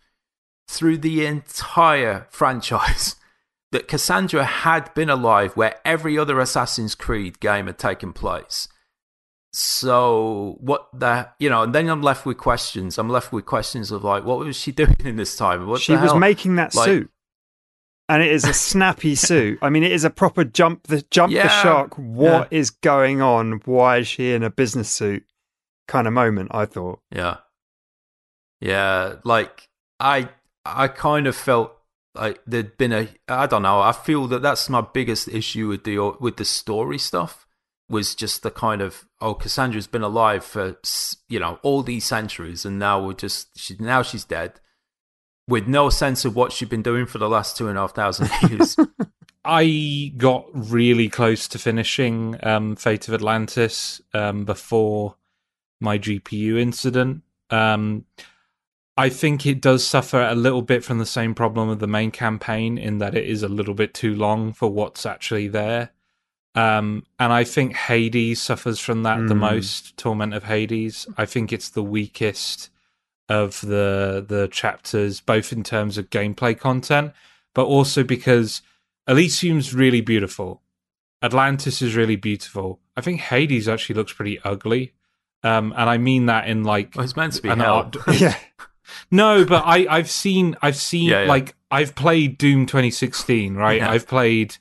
through the entire franchise. that Kassandra had been alive where every other Assassin's Creed game had taken place. So what the you know, and then I'm left with questions. I'm left with questions of like, what was she doing in this time? What she was making that like, suit and it is a snappy suit. I mean, it is a proper jump the jump yeah, the shark. What yeah. is going on? Why is she in a business suit? Kind of moment. I thought. Yeah, yeah. Like I, I kind of felt like there'd been a. I don't know. I feel that that's my biggest issue with the with the story stuff. Was just the kind of oh Kassandra's been alive for you know all these centuries and now we're just she now she's dead with no sense of what she'd been doing for the last two and a half thousand years. I got really close to finishing um, Fate of Atlantis um, before my GPU incident. Um, I think it does suffer a little bit from the same problem of the main campaign in that it is a little bit too long for what's actually there. Um, and I think Hades suffers from that mm. the hmm. most. Torment of Hades. I think it's the weakest of the the chapters, both in terms of gameplay content, but also because Elysium's really beautiful. Atlantis is really beautiful. I think Hades actually looks pretty ugly. Um, and I mean that in like well, it's meant to be hell. Art- yeah. No, but I, I've seen I've seen yeah, yeah. like I've played Doom 2016, right? Yeah. I've played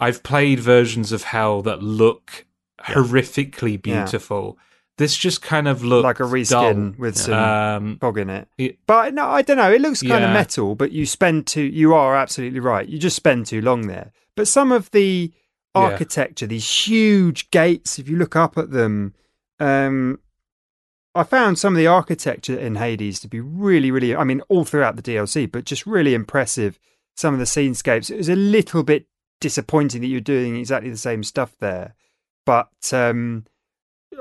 I've played versions of Hell that look horrifically beautiful this just kind of looks like a reskin dull. with some um, fog in it. it. But no, I don't know. It looks kind yeah. of metal, but you spend too. You are absolutely right. You just spend too long there. But some of the architecture, yeah. these huge gates, if you look up at them, um, I found some of the architecture in Hades to be really, really. I mean, all throughout the DLC, but just really impressive. Some of the scenescapes. It was a little bit disappointing that you're doing exactly the same stuff there, but. Um,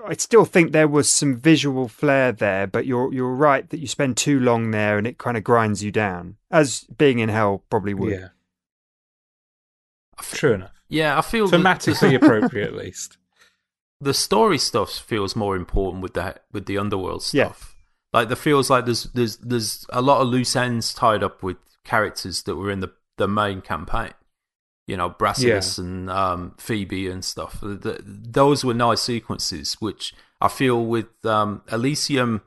I still think there was some visual flair there, but you're you're right that you spend too long there and it kind of grinds you down, as being in hell probably would. Yeah, true enough. Yeah, I feel thematically appropriate at least. The story stuff feels more important with that with the underworld stuff. Yeah. Like there feels like there's there's there's a lot of loose ends tied up with characters that were in the the main campaign you know, Brasidas yeah. and um, Phoebe and stuff. The, those were nice sequences, which I feel with um, Elysium,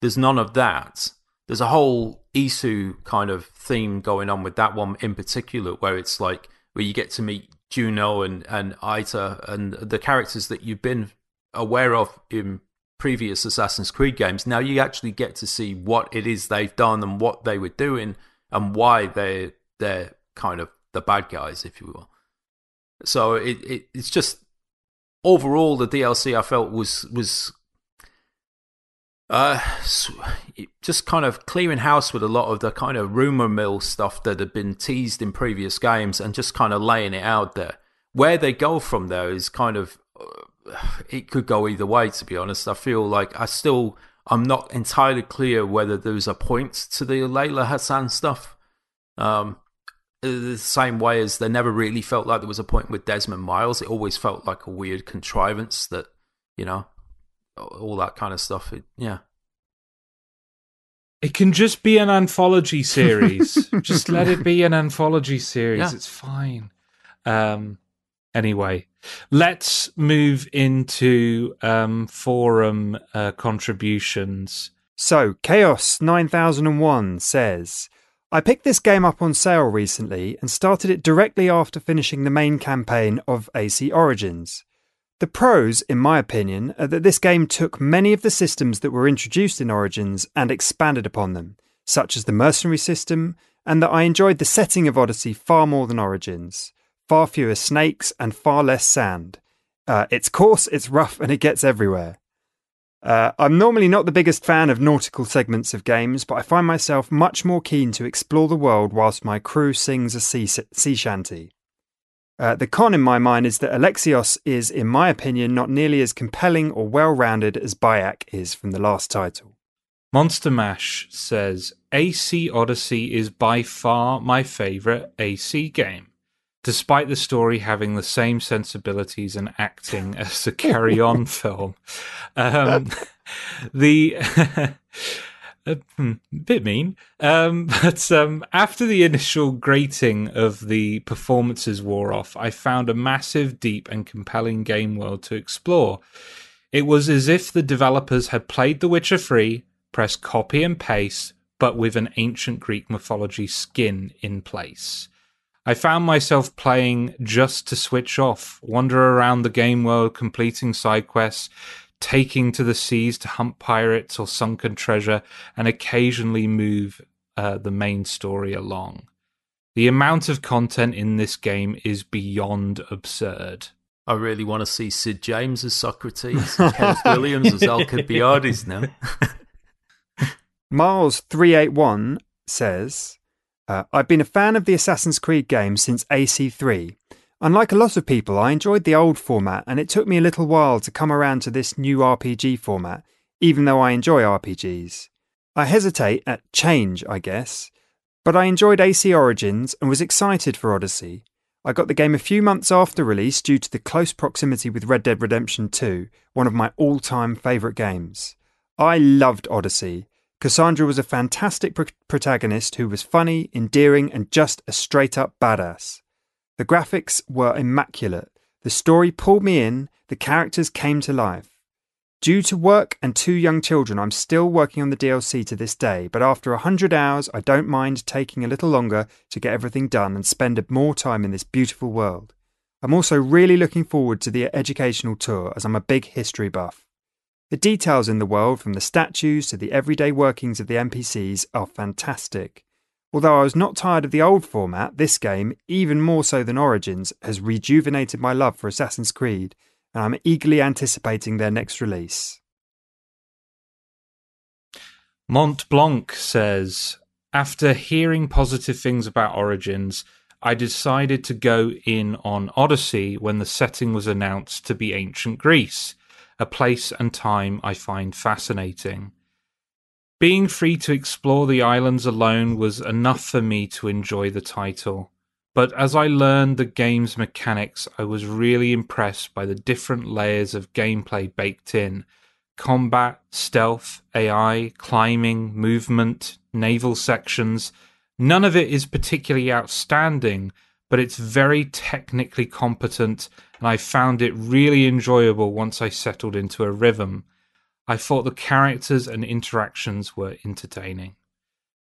there's none of that. There's a whole Isu kind of theme going on with that one in particular, where it's like where you get to meet Juno and and Aita and the characters that you've been aware of in previous Assassin's Creed games. Now you actually get to see what it is they've done and what they were doing and why they they're kind of the bad guys, if you will. So it, it it's just overall the DLC I felt was was uh just kind of clearing house with a lot of the kind of rumor mill stuff that had been teased in previous games and just kind of laying it out there. Where they go from there is kind of uh, it could go either way. To be honest, I feel like I still I'm not entirely clear whether there's a point to the Layla Hassan stuff. Um, the same way as they never really felt like there was a point with Desmond Miles. It always felt like a weird contrivance that, you know, all that kind of stuff. It, yeah. It can just be an anthology series. just let it be an anthology series. Yeah. It's fine. Um, anyway, let's move into um, forum uh, contributions. So, Chaos 9001 says. I picked this game up on sale recently and started it directly after finishing the main campaign of AC Origins. The pros, in my opinion, are that this game took many of the systems that were introduced in Origins and expanded upon them, such as the mercenary system, and that I enjoyed the setting of Odyssey far more than Origins. Far fewer snakes and far less sand. Uh, it's coarse, it's rough, and it gets everywhere. Uh, I'm normally not the biggest fan of nautical segments of games, but I find myself much more keen to explore the world whilst my crew sings a sea, sea shanty. Uh, the con in my mind is that Alexios is, in my opinion, not nearly as compelling or well rounded as Bayek is from the last title. Monster Mash says AC Odyssey is by far my favourite AC game, despite the story having the same sensibilities and acting as the Carry On film. Um, the a hmm, bit mean, um, but um, after the initial grating of the performances wore off, I found a massive, deep, and compelling game world to explore. It was as if the developers had played The Witcher 3, pressed copy and paste, but with an ancient Greek mythology skin in place. I found myself playing just to switch off, wander around the game world, completing side quests, taking to the seas to hunt pirates or sunken treasure, and occasionally move uh, the main story along. The amount of content in this game is beyond absurd. I really want to see Sid James as Socrates, Kenneth Williams as Alcibiades now. Miles381 says, uh, I've been a fan of the Assassin's Creed games since AC3. Unlike a lot of people, I enjoyed the old format, and it took me a little while to come around to this new RPG format, even though I enjoy RPGs. I hesitate at change, I guess, but I enjoyed AC Origins and was excited for Odyssey. I got the game a few months after release due to the close proximity with Red Dead Redemption 2, one of my all time favourite games. I loved Odyssey, Kassandra was a fantastic pr- protagonist who was funny, endearing, and just a straight up badass. The graphics were immaculate. The story pulled me in, the characters came to life. Due to work and two young children, I'm still working on the DLC to this day, but after a hundred hours, I don't mind taking a little longer to get everything done and spend more time in this beautiful world. I'm also really looking forward to the educational tour as I'm a big history buff. The details in the world, from the statues to the everyday workings of the NPCs, are fantastic. Although I was not tired of the old format, this game, even more so than Origins, has rejuvenated my love for Assassin's Creed, and I'm eagerly anticipating their next release. Mont Blanc says, after hearing positive things about Origins, I decided to go in on Odyssey when the setting was announced to be ancient Greece a place and time I find fascinating. Being free to explore the islands alone was enough for me to enjoy the title. But as I learned the game's mechanics, I was really impressed by the different layers of gameplay baked in combat, stealth, AI, climbing, movement, naval sections. None of it is particularly outstanding, but it's very technically competent, and I found it really enjoyable once I settled into a rhythm. I thought the characters and interactions were entertaining.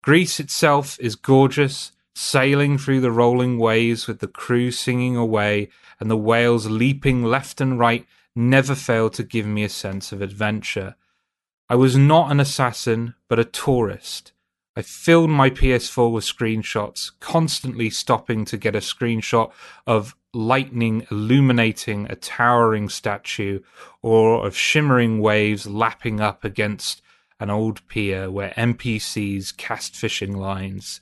Greece itself is gorgeous, sailing through the rolling waves with the crew singing away and the whales leaping left and right never failed to give me a sense of adventure. I was not an assassin, but a tourist, I filled my PS4 with screenshots, constantly stopping to get a screenshot of lightning illuminating a towering statue or of shimmering waves lapping up against an old pier where NPCs cast fishing lines.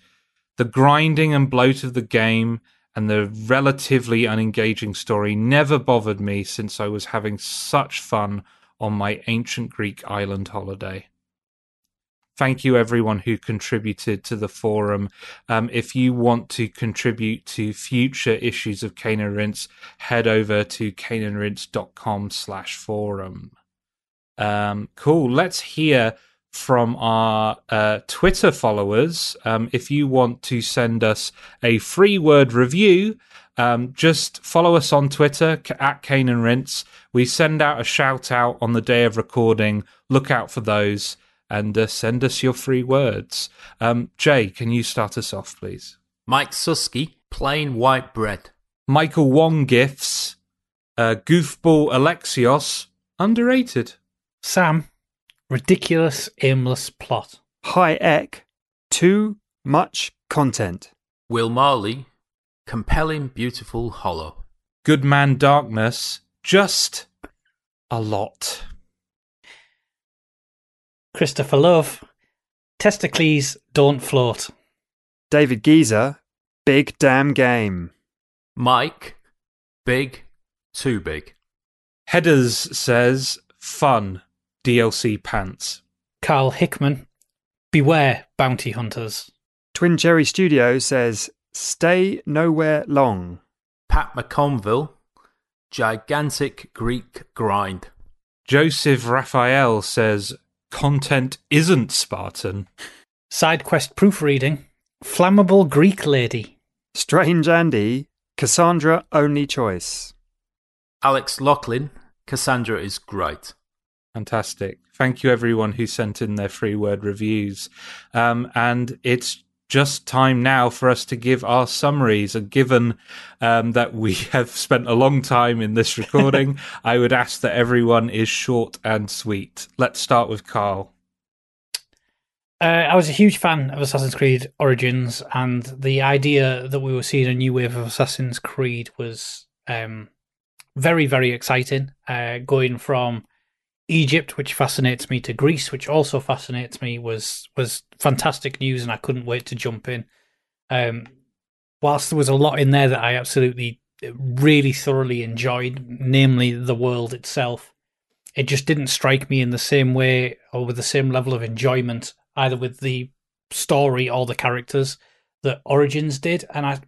The grinding and bloat of the game and the relatively unengaging story never bothered me since I was having such fun on my ancient Greek island holiday thank you everyone who contributed to the forum. Um, if you want to contribute to future issues of Cane and Rinse, head over to caneandrinse.com slash forum. Um, cool. Let's hear from our uh, Twitter followers. Um, if you want to send us a free word review, um, just follow us on Twitter at Cane and Rinse. We send out a shout out on the day of recording. Look out for those and uh, send us your free words. Um, Jay, can you start us off, please? Mike Susky, plain white bread. Michael Wong gifts. Uh, goofball Alexios, underrated. Sam, ridiculous, aimless plot. High Eck, too much content. Will Marley, compelling, beautiful, hollow. Good man Darkness, just a lot. Christopher Love, testicles don't float. David Geezer, big damn game. Mike, Big, too big. Headers says fun DLC pants. Carl Hickman, beware bounty hunters. Twin Cherry Studio says, stay nowhere long. Pat McConville, gigantic Greek grind. Joseph Raphael says content isn't Spartan. Side quest proofreading, flammable Greek lady. Strange Andy, Kassandra only choice. Alex Lachlan, Kassandra is great. Fantastic. Thank you, everyone who sent in their free word reviews. Um, and it's just time now for us to give our summaries. And given um, that we have spent a long time in this recording, I would ask that everyone is short and sweet. Let's start with Karl. Uh, I was a huge fan of Assassin's Creed Origins, and the idea that we were seeing a new wave of Assassin's Creed was um, very, very exciting. Uh, going from Egypt, which fascinates me, to Greece, which also fascinates me, was was fantastic news, and I couldn't wait to jump in. Um, whilst there was a lot in there that I absolutely, really thoroughly enjoyed, namely the world itself, it just didn't strike me in the same way or with the same level of enjoyment, either with the story or the characters that Origins did, and I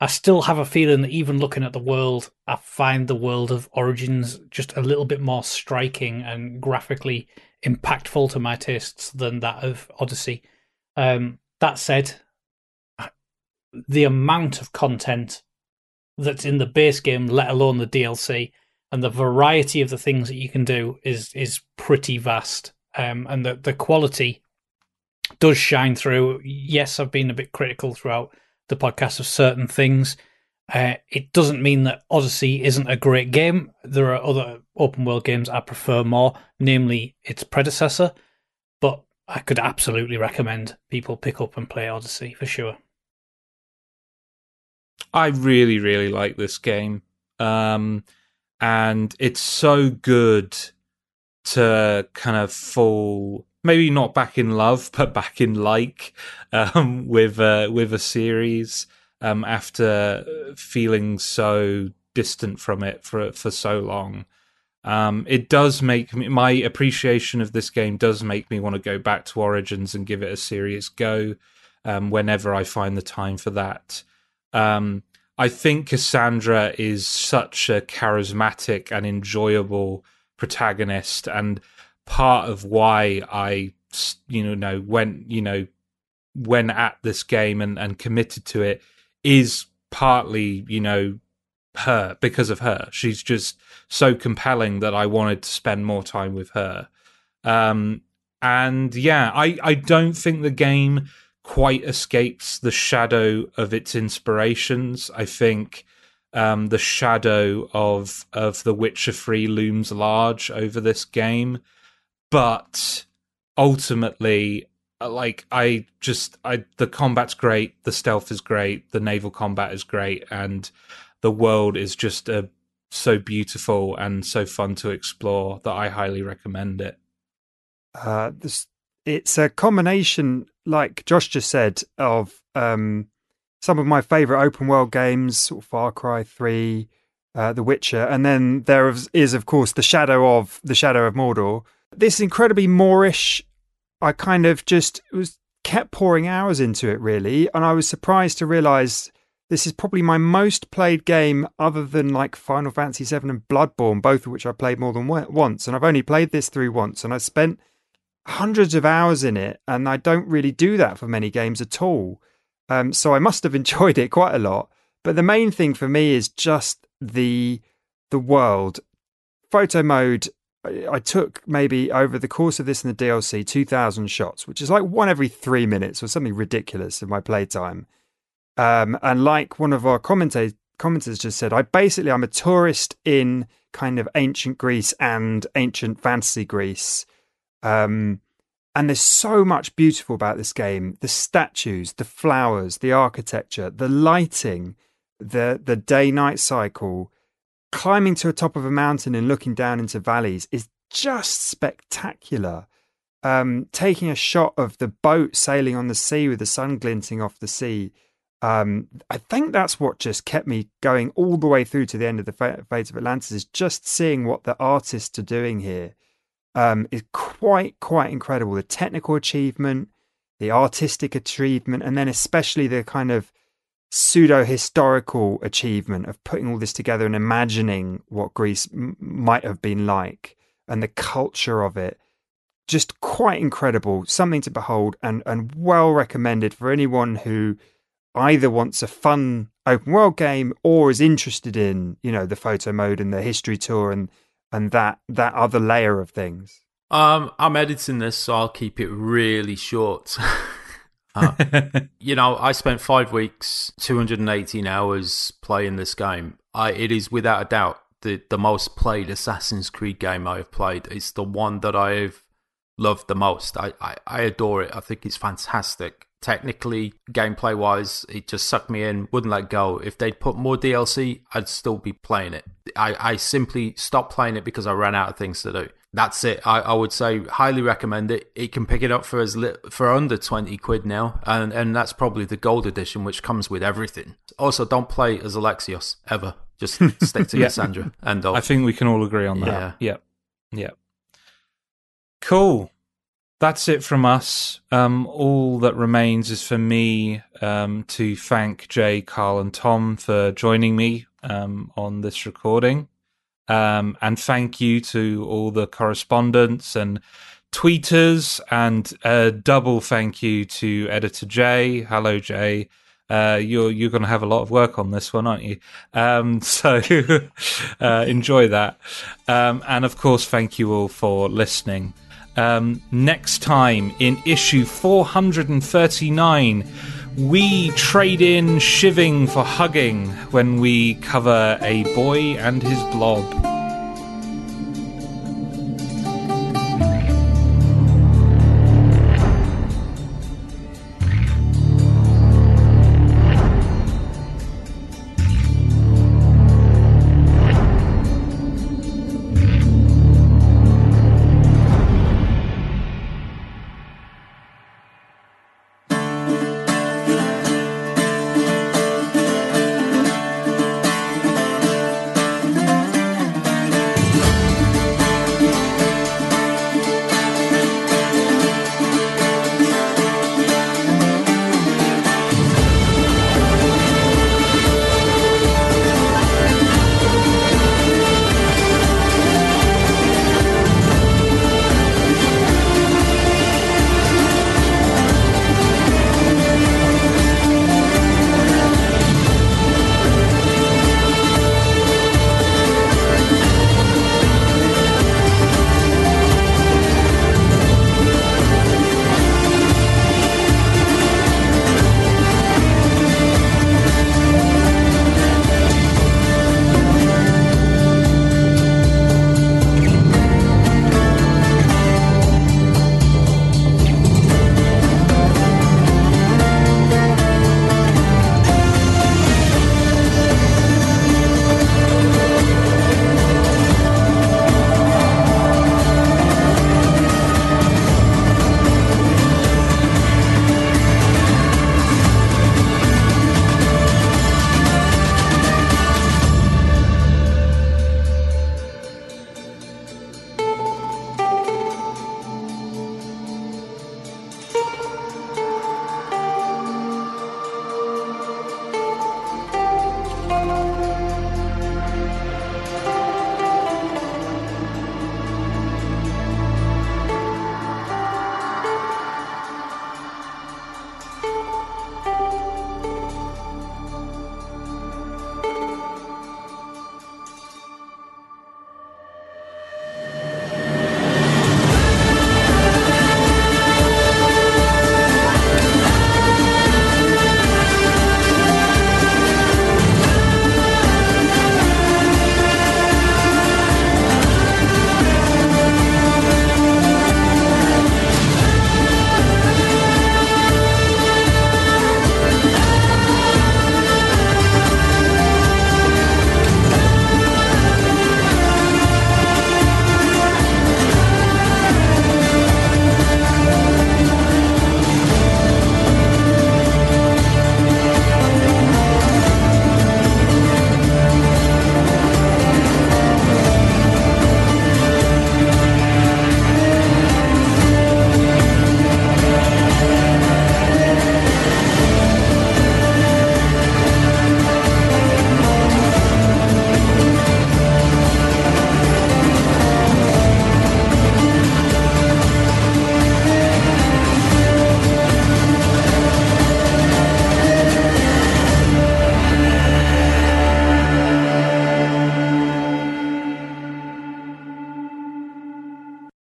I still have a feeling that even looking at the world, I find the world of Origins just a little bit more striking and graphically impactful to my tastes than that of Odyssey. Um, that said, the amount of content that's in the base game, let alone the DLC, and the variety of the things that you can do is is pretty vast. Um, and the the quality does shine through. Yes, I've been a bit critical throughout the podcast of certain things. Uh, it doesn't mean that Odyssey isn't a great game. There are other open world games I prefer more, namely its predecessor. But I could absolutely recommend people pick up and play Odyssey for sure. I really, really like this game. Um, and it's so good to kind of fall maybe not back in love, but back in like um, with uh, with a series um, after feeling so distant from it for for so long. Um, it does make me my appreciation of this game does make me want to go back to Origins and give it a serious go um, whenever I find the time for that. Um, I think Kassandra is such a charismatic and enjoyable protagonist, and part of why I, you know, went, you know, went at this game and, and committed to it is partly, you know, her because of her. She's just so compelling that I wanted to spend more time with her. Um, and yeah, I, I don't think the game quite escapes the shadow of its inspirations. I think um, the shadow of of The Witcher Three looms large over this game but ultimately uh, like i just i the combat's great the stealth is great the naval combat is great and the world is just uh, so beautiful and so fun to explore that i highly recommend it. Uh this it's a combination like josh just said of um some of my favorite open world games far cry 3 uh, the witcher and then there is of course the shadow of the shadow of mordor this incredibly moreish, I kind of just was kept pouring hours into it really, and I was surprised to realize this is probably my most played game other than like Final Fantasy VII and Bloodborne, both of which I played more than once, and I've only played this through once, and I spent hundreds of hours in it, and I don't really do that for many games at all. Um, so I must have enjoyed it quite a lot. But the main thing for me is just the the world. Photo mode I took maybe over the course of this in the DLC 2,000 shots, which is like one every three minutes or something ridiculous in my playtime. Um, and like one of our commentators commenters just said, I basically I'm a tourist in kind of ancient Greece and ancient fantasy Greece. Um, and there's so much beautiful about this game: the statues, the flowers, the architecture, the lighting, the the day night cycle climbing to the top of a mountain and looking down into valleys is just spectacular. Um, taking a shot of the boat sailing on the sea with the sun glinting off the sea Um, I think that's what just kept me going all the way through to the end of the Fate of Atlantis is just seeing what the artists are doing here um, is quite quite incredible. The technical achievement, the artistic achievement, and then especially the kind of pseudo historical achievement of putting all this together and imagining what Greece m- might have been like and the culture of it. Just quite incredible, something to behold, and and well recommended for anyone who either wants a fun open world game or is interested in you know the photo mode and the history tour and and that that other layer of things um i'm editing this so i'll keep it really short uh, you know i spent five weeks 218 hours playing this game I, it is without a doubt the, the most played assassin's creed game i have played it's the one that i've loved the most I, I, I adore it i think it's fantastic technically, gameplay wise, it just sucked me in, wouldn't let go. If they'd put more DLC, I'd still be playing it. I, I simply stopped playing it because I ran out of things to do. That's it. I, I would say highly recommend it. It can pick it up for as li- for under twenty quid now, and and that's probably the gold edition, which comes with everything. Also, don't play as Alexios ever. Just stick to Yeah. Kassandra. And I think we can all agree on that. Yeah. Yep. Yep. Cool. That's it from us. Um, all that remains is for me um, to thank Jay, Karl, and Tom for joining me um, on this recording. Um, and thank you to all the correspondents and tweeters, and a double thank you to editor Jay. Hello, Jay. Uh, you're you're going to have a lot of work on this one, aren't you? Um, so uh, enjoy that, um, and of course, thank you all for listening. Um, next time in issue 439, we trade in shiving for hugging when we cover a boy and his blob.